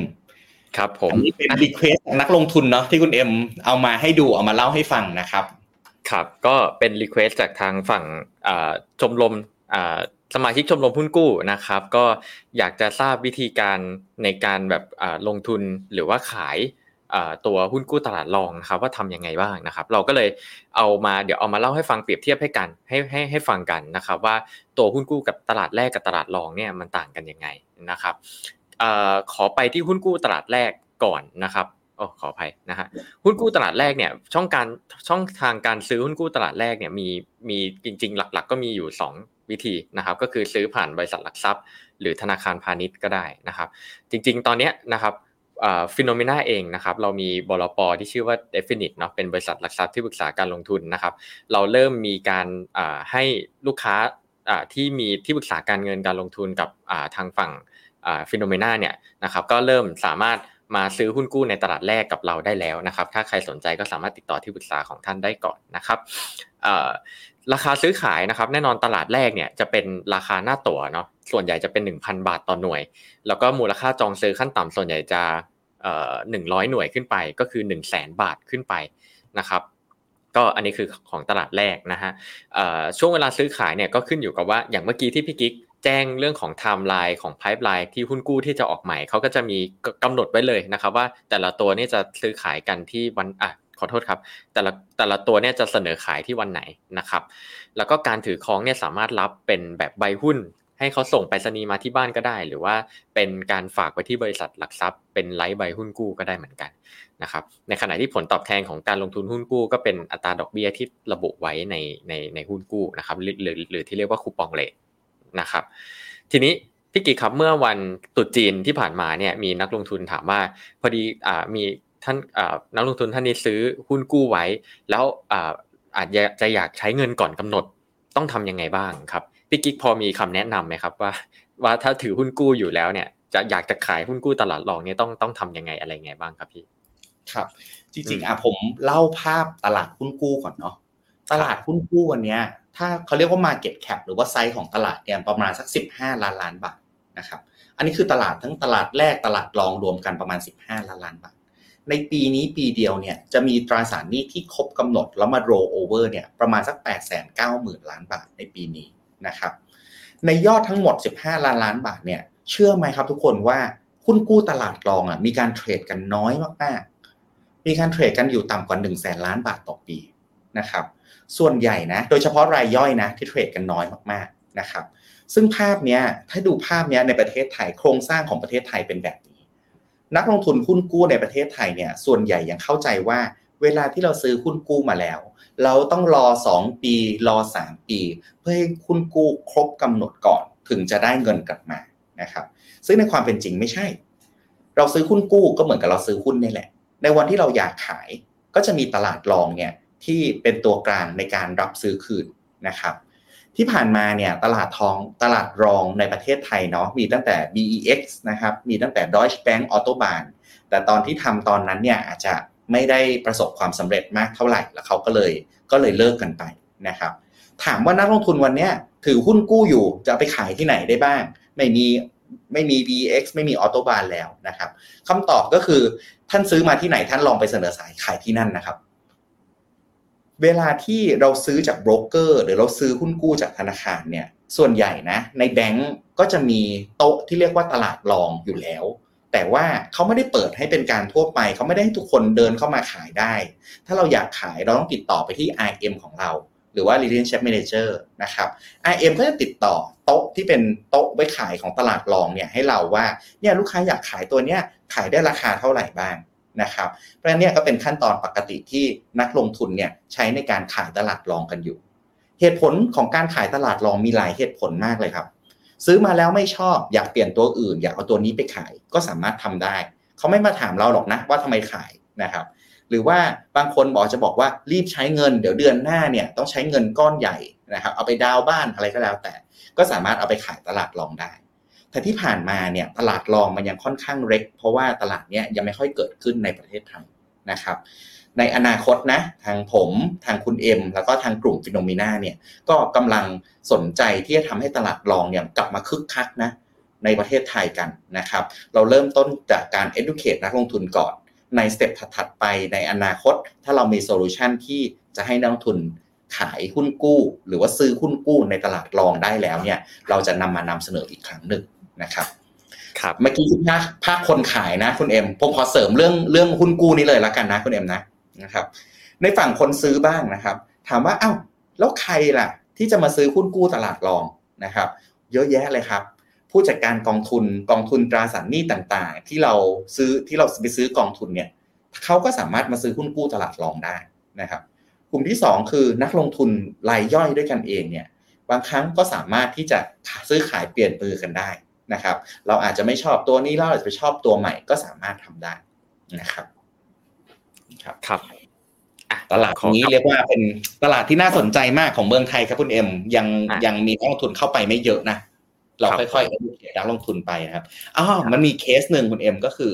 ครับผมอันนี้เป็น request นักลงทุนเนาะที่คุณเอ็มเอามาให้ดูเอามาเล่าให้ฟังนะครับ ครับ ก็เป็น request จากทางฝั่งชมรมสมาชิกชมรมหุ้นกู้นะครับ ก็อยากจะทราบวิธีการในการแบบลงทุนหรือว่าขายตัวหุ้นกู้ตลาดรองนะครับ ว่าทำยังไงบ้างนะครับ เราก็เลยเอามาเดี๋ยวเอามาเล่าให้ฟังเปรียบเทียบให้กันให้ให้ให้ฟังกันนะครับ ว่าตัวหุ้นกู้กับตลาดแรกกับตลาดรองเนี่ยมันต่างกันยังไงนะครับขอไปที่หุ้นกู้ตลาดแรกก่อนนะครับ โอ้ขออภัยนะฮะหุ้นกู้ตลาดแรกเนี่ยช่องการช่องทางการซื้อหุ้นกู้ตลาดแรกเนี่ยมีมีจริง ๆ หลัก ๆ ก็มีอยู่ 2 วิธีนะครับ ก็คือซื้อผ่านบริษัทหลักทรัพย์ หรือธนาคารพาณิชย์ก็ได้นะครับ จริง ๆ ตอนนี้นะครับฟิโนเมนาเองนะครับเรามีบลปที่ชื่อว่า d e f i n i t เนาะเป็นบริษัทหลักทรัพย์ที่ปรึกษาการลงทุนนะครับ เราเริ่มมีการให้ลูกค้าที่มีที่ปรึกษาการเงินการลงทุนกับทางฝั่งฟิโนเมนาเนี่ยนะครับก็เริ่มสามารถ มาซื้อหุ้นกู้ในตลาดแรกกับเราได้แล้วนะครับ ถ้าใครสนใจก็สามารถติดต่อที่ปรึกษาของท่านได้ก่อนนะครับราคาซื้อขายนะครับ แน่นอนตลาดแรกเนี่ยจะเป็นราคาหน้าตั๋วเนาะส่วนใหญ่จะเป็น 1,000 บาทต่อหน่วย แล้วก็มูลค่าจองซื้อขั้นต่ำส่วนใหญ่จะหนึ่งร้อยหน่วยขึ้นไปก็คือ1 0 0 0 0แสนบาทขึ้นไปนะครับก็อันนี้คือของตลาดแรกนะฮะช่วงเวลาซื้อขายเนี่ยก็ขึ้นอยู่กับว่าอย่างเมื่อกี้ที่พี่กิ๊ก แจ้งเรื่องของไทม์ไลน์ของ pipeline ที่หุ้นกู้ที่จะออกใหม่เขาก็จะมีกำหนดไว้เลยนะครับ ว่าแต่ละตัวนี่จะซื้อขายกันที่วันอะขอโทษครับ แต่ละแต่ละตัวเนี่ยจะเสนอขายที่วันไหนนะครับ แล้วก็การถือครองเนี่ยสามารถรับเป็นแบบใบหุ้น ให้เขาส่งไปรษณีย์มาที่บ้านก็ได้ หรือว่าเป็นการฝากไว้ที่บริษัทหลักทรัพย์ เป็นไร้ใบหุ้นกู้ก็ได้เหมือนกันนะครับ ในขณะที่ผลตอบแทนของการลงทุนหุ้นกู้ก็เป็นอัตราดอกเบี้ยที่ระบุไว้ในในในหุ้นกู้นะครับหรือหรือที่เรียกว่าคูปองเลท นะครับ ทีนี้พี่กิครับเมื่อวันตุจีนที่ผ่านมาเนี่ยมีนักลงทุนถามว่าพอดีอ่ามีท่านนักลงทุนท่านนี้ซื้อหุ้นกู้ไว้ แล้วอาจจะจะอยากใช้เงินก่อนกำหนดต้องทํำยังไงบ้างครับพี่กิ๊กพอมีคำแนะนํำไหมครับว่าว่าถ้าถือหุ้นกู้อยู่แล้วเนี่ยจะอยากจะขายหุ้นกู้ตลาดรองเนี่ยต้องต้องทํำยังไงอะไรไงบ้างครับพี่ ครับ จริงๆอะผมเล่าภาพตลาดหุ้นกู้ก่อนเนาะตลาดหุ้นกู้วันนี้ ถ้าเขาเรียกว่า Market Cap หรือว่าไซส์ของตลาดเนี่ยประมาณสัก 15 ล้านล้านบาทนะครับอันนี้คือตลาดทั้งตลาดแรกตลาดรองรวมกันประมาณ 15 ล้านล้านบาทในปีนี้ปีเดียวเนี่ยจะมีตราสารหนี้ที่ครบกำหนดแล้วมา roll over เนี่ยประมาณสัก 8 9 0 0 0 0 ล้านบาทในปีนี้นะครับในยอดทั้งหมด 15 ล้านล้านบาทเนี่ยเชื่อไหมครับทุกคนว่าหุ้นกู้ตลาดรองอะมีการเทรดกันน้อยมากๆมีการเทรดกันอยู่ต่ำกว่า1 0 0 0 0แสนล้านบาทต่อปีนะครับ ส่วนใหญ่นะ โดยเฉพาะรายย่อยนะที่เทรดกันน้อยมากๆนะครับ ซึ่งภาพเนี้ยถ้าดูภาพเนี้ยในประเทศไทยโครงสร้างของประเทศไทยเป็นแบบนี้ นักลงทุนหุ้นกู้ในประเทศไทยเนี่ยส่วนใหญ่ยังเข้าใจว่าเวลาที่เราซื้อหุ้นกู้มาแล้ว เราต้องรอ 2 ปี รอ 3 ปี เพื่อให้หุ้นกู้ครบกำหนดก่อนถึงจะได้เงินกลับมานะครับ ซึ่งในความเป็นจริงไม่ใช่ เราซื้อหุ้นกู้ก็เหมือนกับเราซื้อหุ้นนี่แหละ ในวันที่เราอยากขายก็จะมีตลาดรองเนี่ย ที่เป็นตัวกลางในการรับซื้อคืนนะครับ ที่ผ่านมาเนี่ยตลาดทองตลาดรองในประเทศไทยเนาะมีตั้งแต่ BEX นะครับมีตั้งแต่ Deutsche Bank Autobahn แต่ตอนที่ทำตอนนั้นเนี่ยอาจจะไม่ได้ประสบความสำเร็จมากเท่าไหร่แล้วเขาก็เลยก็เลยเลิกกันไปนะครับถามว่านักลงทุนวันนี้ถือหุ้นกู้อยู่จะไปขายที่ไหนได้บ้าง ไม่มีไม่มี BEX ไม่มีออโตบานแล้วนะครับคำตอบก็คือท่านซื้อมาที่ไหนท่านลองไปเสนอสายขายที่นั่นนะครับ เวลาที่เราซื้อจากโบรกเกอร์หรือเราซื้อหุ้นกู้จากธนาคารเนี่ยส่วนใหญ่นะในแบงก์ก็จะมีโต๊ะที่เรียกว่าตลาดรองอยู่แล้ว แต่ว่าเขาไม่ได้เปิดให้เป็นการทั่วไป เขาไม่ได้ให้ทุกคนเดินเข้ามาขายได้ ถ้าเราอยากขายเราต้องติดต่อไปที่ IM ของเรา หรือว่า relationship manager นะครับ IM ก็จะติดต่อโต๊ะที่เป็นโต๊ะไว้ขายของตลาดรองเนี่ยให้เราว่าเนี่ยลูกค้าอยากขายตัวเนี้ยขายได้ราคาเท่าไหร่บ้าง นะครับเพราะฉะนั้นเนี่ยก็เป็นขั้นตอนปกติที่นักลงทุนเนี่ยใช้ในการขายตลาดรองกันอยู่ เหตุผลของการขายตลาดรองมีหลายเหตุผลมากเลยครับ ซื้อมาแล้วไม่ชอบอยากเปลี่ยนตัวอื่น อยากเอาตัวนี้ไปขายก็สามารถทำได้ เขาไม่มาถามเราหรอกนะว่าทำไมขายนะครับ หรือว่าบางคนบอกจะบอกว่ารีบใช้เงิน เดี๋ยวเดือนหน้าเนี่ยต้องใช้เงินก้อนใหญ่นะครับ เอาไปดาวบ้านอะไรก็แล้วแต่ ก็สามารถเอาไปขายตลาดรองได้ แต่ที่ผ่านมาเนี่ยตลาดรองมันยังค่อนข้างเล็ก เพราะว่าตลาดเนี้ยยังไม่ค่อยเกิดขึ้นในประเทศไทยนะครับ ในอนาคตนะทางผมทางคุณเอ็มแล้วก็ทางกลุ่ม Finnomena เนี่ยก็กำลังสนใจที่จะทำให้ตลาดรองเนี่ยกลับมาคึกคักนะในประเทศไทยกันนะครับ เราเริ่มต้นจากการ educate นักลงทุนก่อนใน step ถัดไปในอนาคต ถ้าเรามี solution ที่จะให้นักลงทุนขายหุ้นกู้ หรือว่าซื้อหุ้นกู้ในตลาดรองได้แล้วเนี่ย เราจะนำมานำเสนออีกครั้งหนึ่ง นะครับครับเมื่อกี้ภาคภาคคนขายนะคุณเอ็มผมขอเสริมเรื่องเรื่องหุ้นกู้นี้เลยละกันนะคุณเอ็มนะนะครับ ในฝั่งคนซื้อบ้างนะครับ ถามว่าเอ้าแล้วใครล่ะ ที่จะมาซื้อหุ้นกู้ตลาดรองนะครับ เยอะแยะเลยครับ ผู้จัดการกองทุนกองทุนตราสารหนี้ต่างๆ ที่เราซื้อที่เราไปซื้อกองทุนเนี่ยเขาก็สามารถมาซื้อหุ้นกู้ตลาดรองได้นะครับ กลุ่มที่ 2 คือนักลงทุนรายย่อยด้วยกันเองเนี่ยบางครั้งก็สามารถที่จะซื้อขายเปลี่ยนมือกันได้ นะครับ เราอาจจะไม่ชอบตัวนี้เราอาจจะไปชอบตัวใหม่ก็สามารถทำได้นะครับ ครับครับตลาดนี้เรียกว่าเป็นตลาดที่น่าสนใจมากของเมืองไทยครับคุณเอ็มยังยังมีนักลงทุนเข้าไปไม่เยอะนะเราค่อยๆเอ็ดูนักลงทุนไปนะครับอ๋อมันมีเคสหนึ่งคุณเอ็มก็คือ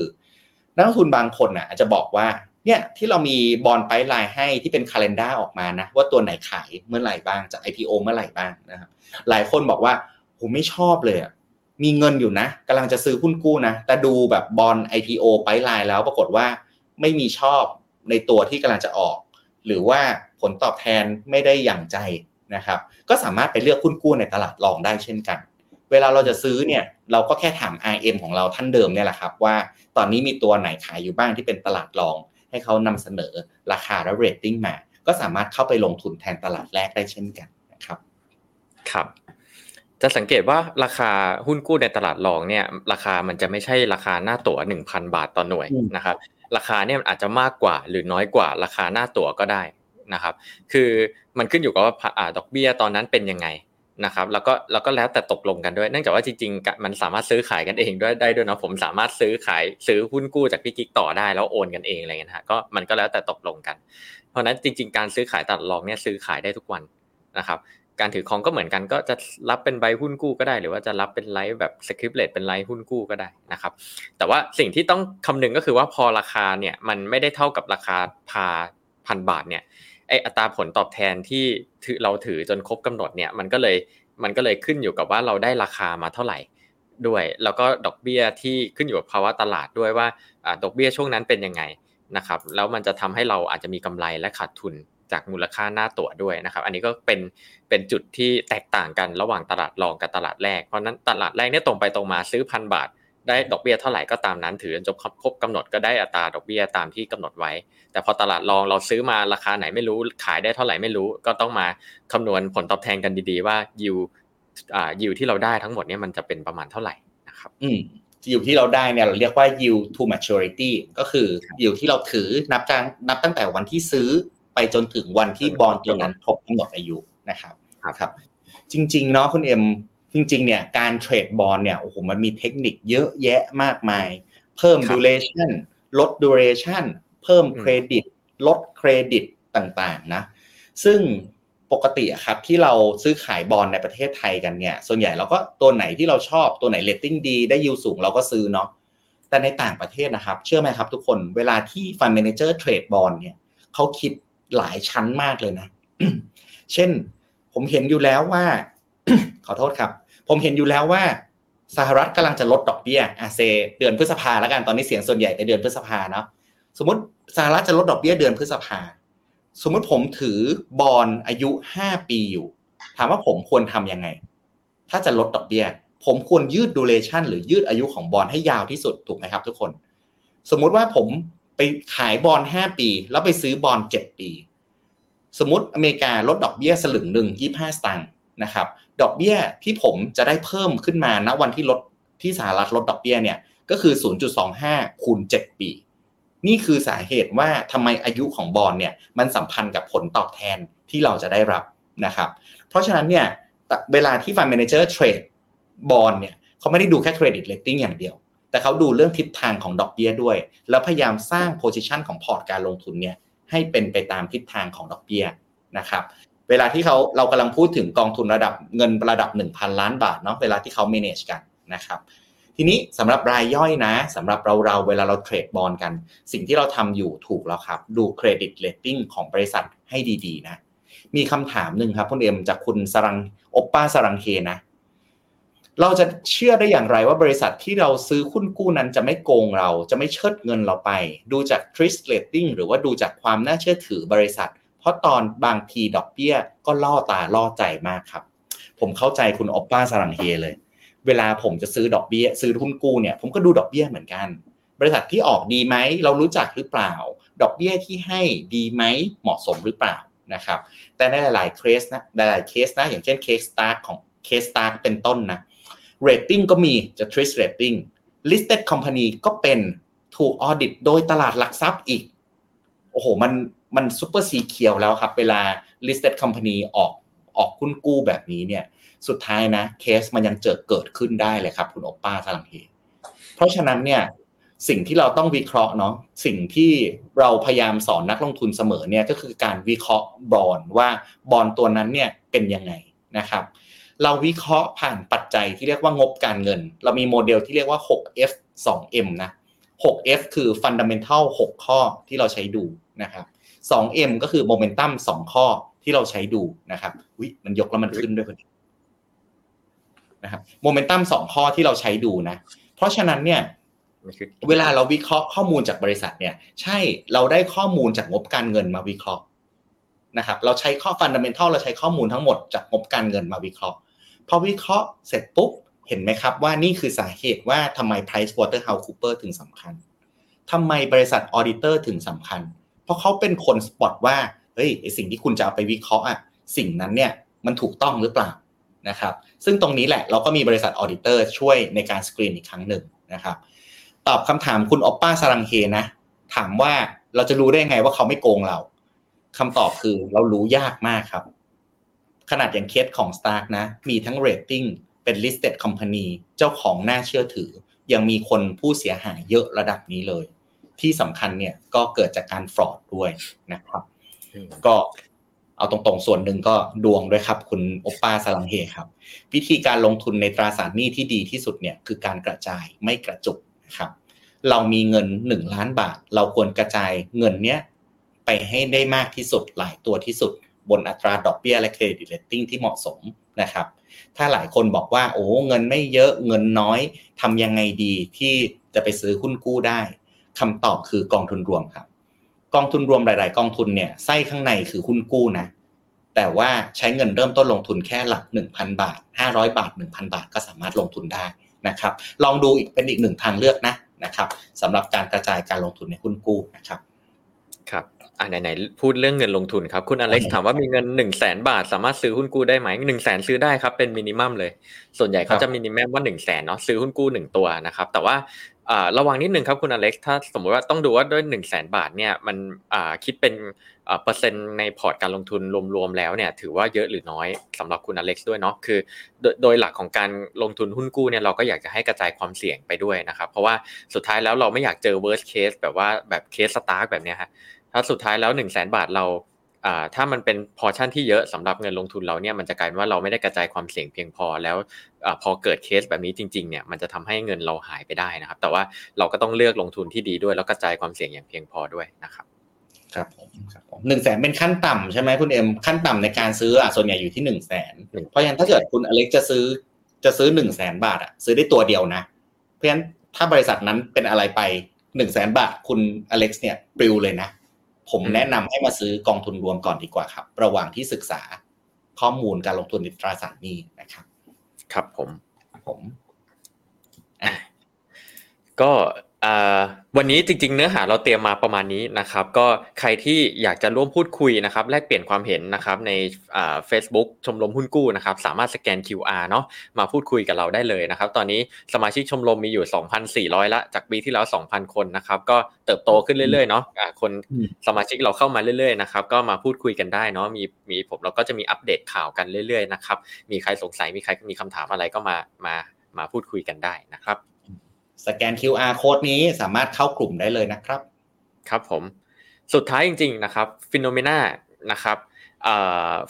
นักลงทุนบางคนอะอาจจะบอกว่า เนี่ยที่เรามีบอลไปไลน์ให้ที่เป็นคาล endar ออกมานะ ว่าตัวไหนขายเมื่อไหร่บ้างจาก IPO เมื่อไหร่บ้างนะครับ หลายคนบอกว่าผมไม่ชอบเลยอะ มีเงินอยู่นะกำลังจะซื้อหุ้นกู้นะ แต่ดูแบบบอล IPO ไปไลน์แล้วปรากฏว่าไม่มีชอบในตัวที่กำลังจะออก หรือว่าผลตอบแทนไม่ได้อย่างใจนะครับ ก็สามารถไปเลือกหุ้นกู้ในตลาดรองได้เช่นกัน เวลาเราจะซื้อเนี่ยเราก็แค่ถาม RM ของเราท่านเดิมเนี่ยแหละครับ ว่าตอนนี้มีตัวไหนขายอยู่บ้างที่เป็นตลาดรอง ให้เขานำเสนอราคาและเรตติ้งมา ก็สามารถเข้าไปลงทุนแทนตลาดแรกได้เช่นกันนะครับ ครับ จะสังเกตว่าราคาหุ้นกู้ในตลาดรองเนี่ย ราคามันจะไม่ใช่ราคาหน้าตั๋วหนึ่งพันบาทต่อหน่วยนะครับ ราคาเนี่ยมันอาจจะมากกว่าหรือน้อยกว่าราคาหน้าตั๋วก็ได้นะครับ คือมันขึ้นอยู่กับว่าดอกเบี้ยตอนนั้นเป็นยังไงนะครับแล้วก็แล้วก็แล้วแต่ตกลงกันด้วยเนื่องจากว่าจริงๆ มันสามารถซื้อขายกันเองด้วยได้ด้วยนะผมสามารถซื้อขายซื้อหุ้นกู้จากพี่กิ๊กต่อได้แล้วโอนกันเองอะไรเงี้ยนะก็มันก็แล้วแต่ตกลงกัน เพราะนั้นจริง ๆ การซื้อขายตลาดรองเนี่ยซื้อขายได้ทุกวันนะครับ การถือครองก็เหมือนกันก็จะรับเป็นใบหุ้นกู้ก็ได้ หรือว่าจะรับเป็นไลฟ์แบบสคริปต์เลทเป็นไลฟ์หุ้นกู้ก็ได้นะครับ แต่ว่าสิ่งที่ต้องคำนึงก็คือว่าพอราคาเนี่ยมันไม่ได้เท่ากับราคาพาพันบาทเนี่ยไออัตราผลตอบแทนที่เราถือจนครบกำหนดเนี่ยมันก็เลยมันก็เลยขึ้นอยู่กับว่าเราได้ราคามาเท่าไหร่ด้วย แล้วก็ดอกเบี้ยที่ขึ้นอยู่กับภาวะตลาดด้วยว่าดอกเบี้ยช่วงนั้นเป็นยังไงนะครับแล้วมันจะทำให้เราอาจจะมีกำไรและขาดทุน จากมูลค่าหน้าตั๋วด้วยนะครับ อันนี้ก็เป็นเป็นจุดที่แตกต่างกันระหว่างตลาดรองกับตลาดแรก เพราะนั้นตลาดแรกเนี่ยตรงไปตรงมาซื้อพันบาท ได้ดอกเบี้ยเท่าไหร่ก็ตามนั้นถือจนครบกำหนดก็ได้อัตราดอกเบี้ยตามที่กำหนดไว้ แต่พอตลาดรองเราซื้อมาราคาไหนไม่รู้ขายได้เท่าไหร่ไม่รู้ ก็ต้องมาคำนวณผลตอบแทนกันดีๆว่ายิวอ่ายิวที่เราได้ทั้งหมดเนี่ยมันจะเป็นประมาณเท่าไหร่นะครับ อืมยิวที่เราได้เนี่ยเราเรียกว่า yield to maturity ก็คือยิวที่เราถือนับจากนับตั้งแต่วันที่ซื้อ ไปจนถึงวันที่บอลตัวนั้นครบกำหนดอายุนะครับครับ จริงๆเนาะคุณเอ็มจริง ๆ เนี่ยการเทรดบอลเนี่ยโอ้โหมันมีเทคนิคเยอะแยะมากมาย เพิ่ม duration ลด duration เพิ่มเครดิต ลดเครดิตต่างๆนะ ซึ่งปกติครับที่เราซื้อขายบอลในประเทศไทยกันเนี่ย ส่วนใหญ่เราก็ตัวไหนที่เราชอบตัวไหนเลตติ้งดีได้ yield สูงเราก็ซื้อเนาะแต่ในต่างประเทศนะครับ เชื่อไหมครับทุกคนเวลาที่ fund manager เทรด bond เนี่ยเขาคิด หลายชั้นมากเลยนะ เช่น ผมเห็นอยู่แล้วว่า ขอโทษครับ ผมเห็นอยู่แล้วว่าสหรัฐกำลังจะลดดอกเบี้ยอาเซเดือนพฤษภาแล้วกันตอนนี้เสียงส่วนใหญ่ในเดือนพฤษภาเนาะสมมติสหรัฐจะลดดอกเบี้ยเดือนพฤษภาสมมติผมถือบอลอายุห้าปีอยู่ ถามว่าผมควรทํำยังไง ถ้าจะลดดอกเบี้ย ผมควรยืดดูเรชันหรือยืดอายุของบอลให้ยาวที่สุดถูกไหมครับ ทุกคน สมมุติว่าผม ไปขายบอลห้าปี แล้วไปซื้อบอลเจ็ดปี สมมติอเมริกาลดดอกเบี้ยสลึงหนึ่งยี่ห้าสตางค์นะครับดอกเบี้ยที่ผมจะได้เพิ่มขึ้นมาณวันที่ลดที่สหรัฐลดดอกเบี้ยเนี่ยก็คือ 0.25 คูณ 7 ปี นี่คือสาเหตุว่าทำไมอายุของบอลเนี่ยมันสัมพันธ์กับผลตอบแทนที่เราจะได้รับนะครับเพราะฉะนั้นเนี่ยเวลาที่ fund manager เทรด bond เนี่ยเขาไม่ได้ดูแค่ credit rating อย่างเดียว แต่เขาดูเรื่องทิศทางของดอกเบี้ยด้วย แล้วพยายามสร้าง position ของพอร์ตการลงทุนเนี่ยให้เป็นไปตามทิศทางของดอกเบี้ยนะครับเวลาที่เขาเรากำลังพูดถึงกองทุนระดับเงินระดับ 1,000 ล้านบาทเนาะเวลาที่เขา manage กันนะครับทีนี้สำหรับรายย่อยนะสำหรับเราเราเวลาเราเทรดบอลกัน สิ่งที่เราทำอยู่ถูกแล้วครับ ดู credit rating ของบริษัทให้ดีๆนะ มีคำถามหนึ่งครับคุณเอ็มจากคุณสรังอปป้าสรังเฮนะ เราจะเชื่อได้อย่างไรว่าบริษัทที่เราซื้อหุ้นกู้นั้นจะไม่โกงเราจะไม่เชิดเงินเราไป ดูจาก t r i s rating หรือว่าดูจากความน่าเชื่อถือบริษัท เพราะตอนบางทีดอกเบี้ยก็ล่อตาล่อใจมากครับ ผมเข้าใจคุณอปป้าสรังเฮเลย เวลาผมจะซื้อดอกเบี้ย ซื้อหุ้นกู้เนี่ยผมก็ดูดอกเบี้ยเหมือนกัน บริษัทที่ออกดีไหมเรารู้จักหรือเปล่า ดอกเบี้ยที่ให้ดีไหมเหมาะสมหรือเปล่านะครับแต่ในหลายๆเคสนะหลายๆเคสนะอย่างเช่นเคส Stark ของเคส Stark เป็นต้นนะ rating ก็มีจะ TRIS rating listed company ก็เป็นถูก audit โดยตลาดหลักทรัพย์อีก โอ้โห มันมัน super secure แล้วครับ เวลา listed company ออกออกคุ้นกู้แบบนี้เนี่ย สุดท้ายนะ เคสมันยังเจอเกิดขึ้นได้เลยครับ คุณโอป้าสลังเฮเพราะฉะนั้นเนี่ยสิ่งที่เราต้องวิเคราะห์เนาะสิ่งที่เราพยายามสอนนักลงทุนเสมอเนี่ยก็คือการวิเคราะห์บอลว่าบอลตัวนั้นเนี่ยเป็นยังไงนะครับ เราวิเคราะห์ผ่านปัจจัยที่เรียกว่างบการเงิน เรามีโมเดลที่เรียกว่า 6F 2M นะ 6F คือ Fundamental 6 ข้อที่เราใช้ดูนะครับ 2M ก็คือ Momentum 2 ข้อที่เราใช้ดูนะครับวิมันยกแล้วมันขึ้นด้วยพอดีนะครับ Momentum 2 ข้อที่เราใช้ดูนะ เพราะฉะนั้นเนี่ยเวลาเราวิเคราะห์ข้อมูลจากบริษัทเนี่ย ใช่เราได้ข้อมูลจากงบการเงินมาวิเคราะห์นะครับ เราใช้ข้อฟันดัมเบลทัลเราใช้ข้อมูลทั้งหมดจากงบการเงินมาวิเคราะห์ พอวิเคราะห์เสร็จปุ๊บ เห็นไหมครับว่านี่คือสาเหตุว่าทำไม Price Waterhouse Cooper ถึงสำคัญทำไมบริษัท auditor ถึงสำคัญ เพราะเขาเป็นคน spot ว่าเฮ้ยสิ่งที่คุณจะเอาไปวิเคราะห์อะสิ่งนั้นเนี่ยมันถูกต้องหรือเปล่านะครับ ซึ่งตรงนี้แหละเราก็มีบริษัท auditor ช่วยในการสกรีนอีกครั้งหนึ่งนะครับ ตอบคำถามคุณออปป้าสรังเฮนะ ถามว่าเราจะรู้ได้ไงว่าเขาไม่โกงเราคำตอบคือเรารู้ยากมากครับ ขนาดอย่างเคสของ Stark นะ มีทั้ง rating เป็น listed company เจ้าของน่าเชื่อถือ ยังมีคนผู้เสียหายเยอะระดับนี้เลย ที่สำคัญเนี่ยก็เกิดจากการ fraud ด้วยนะครับ ก็เอาตรงๆ ส่วนหนึ่งก็ดวงด้วยครับคุณโอป้าสลังเฮครับ วิธีการลงทุนในตราสารหนี้ที่ดีที่สุดเนี่ยคือการกระจายไม่กระจุกนะครับ เรามีเงินหนึ่งล้านบาท เราควรกระจายเงินเนี้ยไปให้ได้มากที่สุดหลายตัวที่สุด บนอัตราดอกเบี้ยและ credit rating ที่เหมาะสมนะครับ ถ้าหลายคนบอกว่าโอ้เงินไม่เยอะเงินน้อยทำยังไงดีที่จะไปซื้อหุ้นกู้ได้คำตอบคือกองทุนรวมครับ กองทุนรวมหลาย ๆ กองทุนเนี่ยไส้ข้างในคือหุ้นกู้นะ แต่ว่าใช้เงินเริ่มต้นลงทุนแค่หลัก 1,000 บาท 500 บาท 1,000 บาทก็สามารถลงทุนได้นะครับ ลองดูอีกเป็นอีกหนึ่งทางเลือกนะนะครับสำหรับการกระจายการลงทุนในหุ้นกู้นะครับครับ อ่าไหนๆพูดเรื่องเงินลงทุนครับ คุณอเล็กซ์ถามว่ามีเงินหนึ่งแสนบาท สามารถซื้อหุ้นกู้ได้ไหมหนึ่งแสนซื้อได้ครับเป็นมินิมัมเลย ส่วนใหญ่เขาจะ minimum ว่าหนึ่งแสนเนาะซื้อหุ้นกู้หนึ่งตัวนะครับแต่ว่าอ่าระวังนิดนึงครับคุณอเล็กซ์ถ้าสมมติว่าต้องดูว่าด้วยหนึ่งแสนบาทเนี่ยมันอ่าคิดเป็นอ่าเปอร์เซ็นต์ในพอร์ตการลงทุนรวมๆแล้วเนี่ยถือว่าเยอะหรือน้อยสำหรับคุณอเล็กซ์ด้วยเนาะคือโดยโดยหลักของการลงทุนหุ้นกู้เนี่ยเราก็อยากจะให้กระจายความเสี่ยงไปด้วยนะครับเพราะว่าสุดท้ายแล้วเราไม่อยากเจอ worst case แบบว่าแบบเคส Stark แบบเนี้ยฮะ ถ้าสุดท้ายแล้วหนึ่งแสนบาทเราอ่าถ้ามันเป็นพอชั่นที่เยอะสำหรับเงินลงทุนเราเนี่ยมันจะกลายเป็นว่าเราไม่ได้กระจายความเสี่ยงเพียงพอแล้วอพอเกิดเคสแบบนี้จริงๆเนี่ยมันจะทำให้เงินเราหายไปได้นะครับ แต่ว่าเราก็ต้องเลือกลงทุนที่ดีด้วย แล้วกระจายความเสี่ยงอย่างเพียงพอด้วยนะครับครับผมครับผมหนึ่งแสนเป็นขั้นต่ำใช่ไหมคุณเอ็มขั้นต่ำในการซื้ออะส่วนใหญ่อยู่ที่หนึ่งแสนเพราะฉะนั้นถ้าเกิดคุณอเล็กจะซื้อจะซื้อหนึ่งแสนบาทอะซื้อได้ตัวเดียวนะ เพราะฉะนั้นถ้าบริษัทนั้นเป็นอะไรไปหนึ่งแสนบาทคุณอเล็กซ์เนี่ยปลิวเลยนะ ผมแนะนำให้มาซื้อกองทุนรวมก่อนดีกว่าครับ ระหว่างที่ศึกษาข้อมูลการลงทุนในตราสารหนี้นะครับ ครับผมผมก็ วันนี้จริง ๆ เนื้อหาเราเตรียมมาประมาณนี้นะครับ ก็ใครที่อยากจะร่วมพูดคุยนะครับ แลกเปลี่ยนความเห็นนะครับในเฟซบุ๊กชมรมหุ้นกู้นะครับ สามารถสแกน QR เนาะมาพูดคุยกับเราได้เลยนะครับ ตอนนี้สมาชิกชมรมมีอยู่ 2,400 ละจากปีที่แล้ว 2,000 คนนะครับ ก็เติบโตขึ้นเรื่อยๆเนาะคนสมาชิกเราเข้ามาเรื่อยๆนะครับก็มาพูดคุยกันได้เนาะมีมีผมเราก็จะมีอัปเดตข่าวกันเรื่อยๆนะครับมีใครสงสัยมีใครมีคำถามอะไรก็มามามาพูดคุยกันได้นะครับ สแกน QR code นี้สามารถเข้ากลุ่มได้เลยนะครับ ครับผม สุดท้ายจริง ๆ นะครับฟิโนเมนานะครับ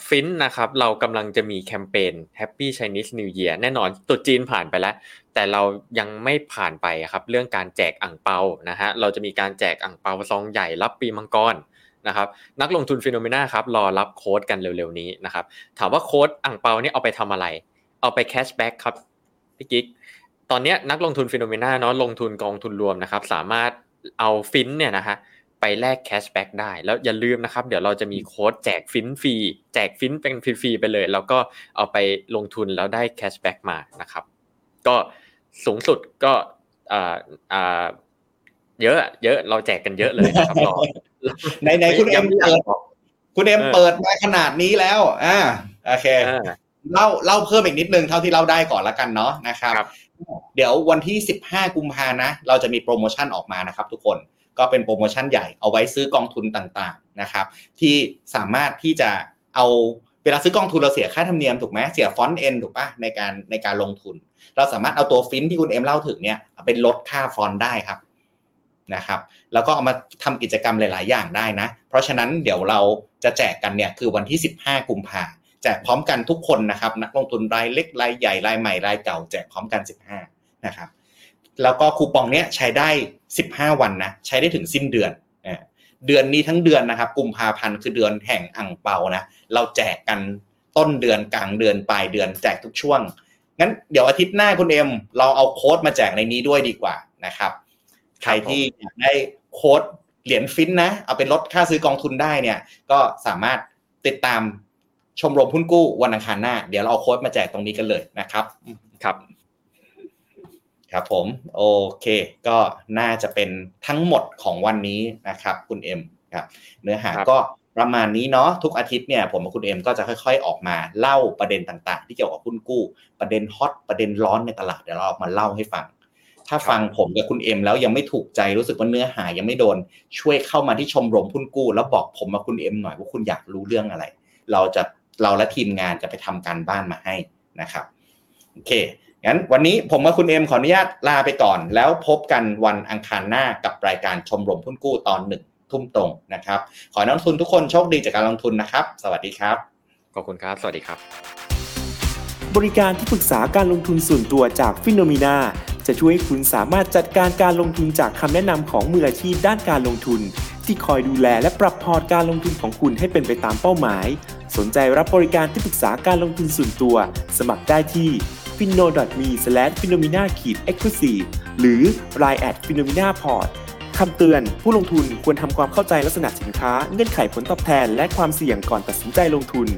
ฟินนะครับเรากำลังจะมีแคมเปญ Happy Chinese New Year แน่นอนตุจีนผ่านไปแล้ว แต่เรายังไม่ผ่านไปครับเรื่องการแจกอั่งเปานะฮะเราจะมีการแจกอั่งเปาซองใหญ่รับปีมังกรนะครับนักลงทุน Finnomena ครับรอรับโค้ดกันเร็วๆนี้นะครับถามว่าโค้ดอั่งเปาเนี่ยเอาไปทำอะไร เอาไป cashback ครับพี่กิ๊ก ตอนนี้นักลงทุน Finnomena เนาะลงทุนกองทุนรวมนะครับ สามารถเอาฟินเนี่ยนะฮะไปแลก cashback ได้ แล้วอย่าลืมนะครับ เดี๋ยวเราจะมีโค้ดแจกฟินฟรีแจกฟินเป็นฟรีๆไปเลย แล้วก็เอาไปลงทุนแล้วได้ cashback มานะครับ ก็สูงสุดก็อ่าอ่าเยอะเยอะเราแจกกันเยอะเลยนะครับรอในในคุณเอ็มเปิดคุณเอ็มเปิดมาขนาดนี้แล้ว อ่าโอเคเล่าเล่าเพิ่มอีกนิดนึงเท่าที่เล่าได้ก่อนละกันเนาะนะครับ เดี๋ยววันที่ 15 กุมภานะ เราจะมีโปรโมชั่นออกมานะครับ ทุกคนก็เป็นโปรโมชั่นใหญ่เอาไว้ซื้อกองทุนต่างๆนะครับ ที่สามารถที่จะเอาเวลาซื้อกองทุนเราเสียค่าธรรมเนียมถูกไหมเสีย front-end ถูกปะในการในการลงทุน เราสามารถเอาตัวฟินที่คุณเอ็มเล่าถึงเนี่ยเป็นลดค่า front ได้ครับนะครับแล้วก็เอามาทำกิจกรรมหลาย ๆ อย่างได้นะ เพราะฉะนั้นเดี๋ยวเราจะแจกกันเนี่ยคือวันที่ 15 กุมภา แจกพร้อมกันทุกคนนะครับ นักลงทุนรายเล็กรายใหญ่รายใหม่รายเก่าแจกพร้อมกัน 15นะครับแล้วก็คูปองเนี้ยใช้ได้ 15 วันนะใช้ได้ถึงสิ้นเดือนเดือนนี้ทั้งเดือนนะครับกุมภาพันธ์คือเดือนแห่งอ่างเปานะเราแจกกันต้นเดือนกลางเดือนปลายเดือนแจกทุกช่วงงั้นเดี๋ยวอาทิตย์หน้าคุณเอ็มเราเอาโค้ดมาแจกในนี้ด้วยดีกว่านะครับใครที่อยากได้โค้ดเหรียญฟินนะ เอาเป็นลดค่าซื้อกองทุนได้เนี่ย ก็สามารถติดตาม ชมรมหุ้นกู้วันอังคารหน้า เดี๋ยวเราเอาโค้ดมาแจกตรงนี้กันเลยนะครับ ครับ ครับผม โอเค ก็น่าจะเป็นทั้งหมดของวันนี้นะครับ คุณเอ็มครับ เนื้อหาครับก็ประมาณนี้เนาะทุกอาทิตย์เนี่ยผมกับคุณเอ็มก็จะค่อย ๆ ออกมาเล่าประเด็นต่างๆ ที่เกี่ยวกับหุ้นกู้ ประเด็นฮอตประเด็นร้อนในตลาดเดี๋ยวเราเอามาเล่าให้ฟัง ถ้าฟังผมกับคุณเอ็มแล้วยังไม่ถูกใจรู้สึกว่าเนื้อหายังไม่โดน ช่วยเข้ามาที่ชมรมหุ้นกู้ แล้วบอกผมกับคุณเอ็มหน่อยว่าคุณอยากรู้เรื่องอะไร เราจะ เราและทีมงานจะไปทำการบ้านมาให้นะครับโอเคงั้นวันนี้ผมกับคุณเอ็มขออนุญาตลาไปก่อน แล้วพบกันวันอังคารหน้ากับรายการชมรมหุ้นกู้ตอนหนึ่งทุ่มตรงนะครับ ขอให้นักลงทุนทุกคนโชคดีจากการลงทุนนะครับ สวัสดีครับ ขอบคุณครับ สวัสดีครับ บริการที่ปรึกษาการลงทุนส่วนตัวจากฟิโนมีนาจะช่วยให้คุณสามารถจัดการการลงทุนจากคำแนะนำของมืออาชีพด้านการลงทุน ที่คอยดูแลและปรับพอร์ตการลงทุนของคุณให้เป็นไปตามเป้าหมาย สนใจรับบริการที่ปรึกษาการลงทุนส่วนตัว สมัครได้ที่ f i n o m e f i n o m i n a e x c l u s i v e หรือ line at f i n o m i n a p o r t คำเตือน ผู้ลงทุนควรทำความเข้าใจลักษณะสินค้า เงื่อนไขผลตอบแทน และความเสี่ยงก่อนตัดสินใจลงทุน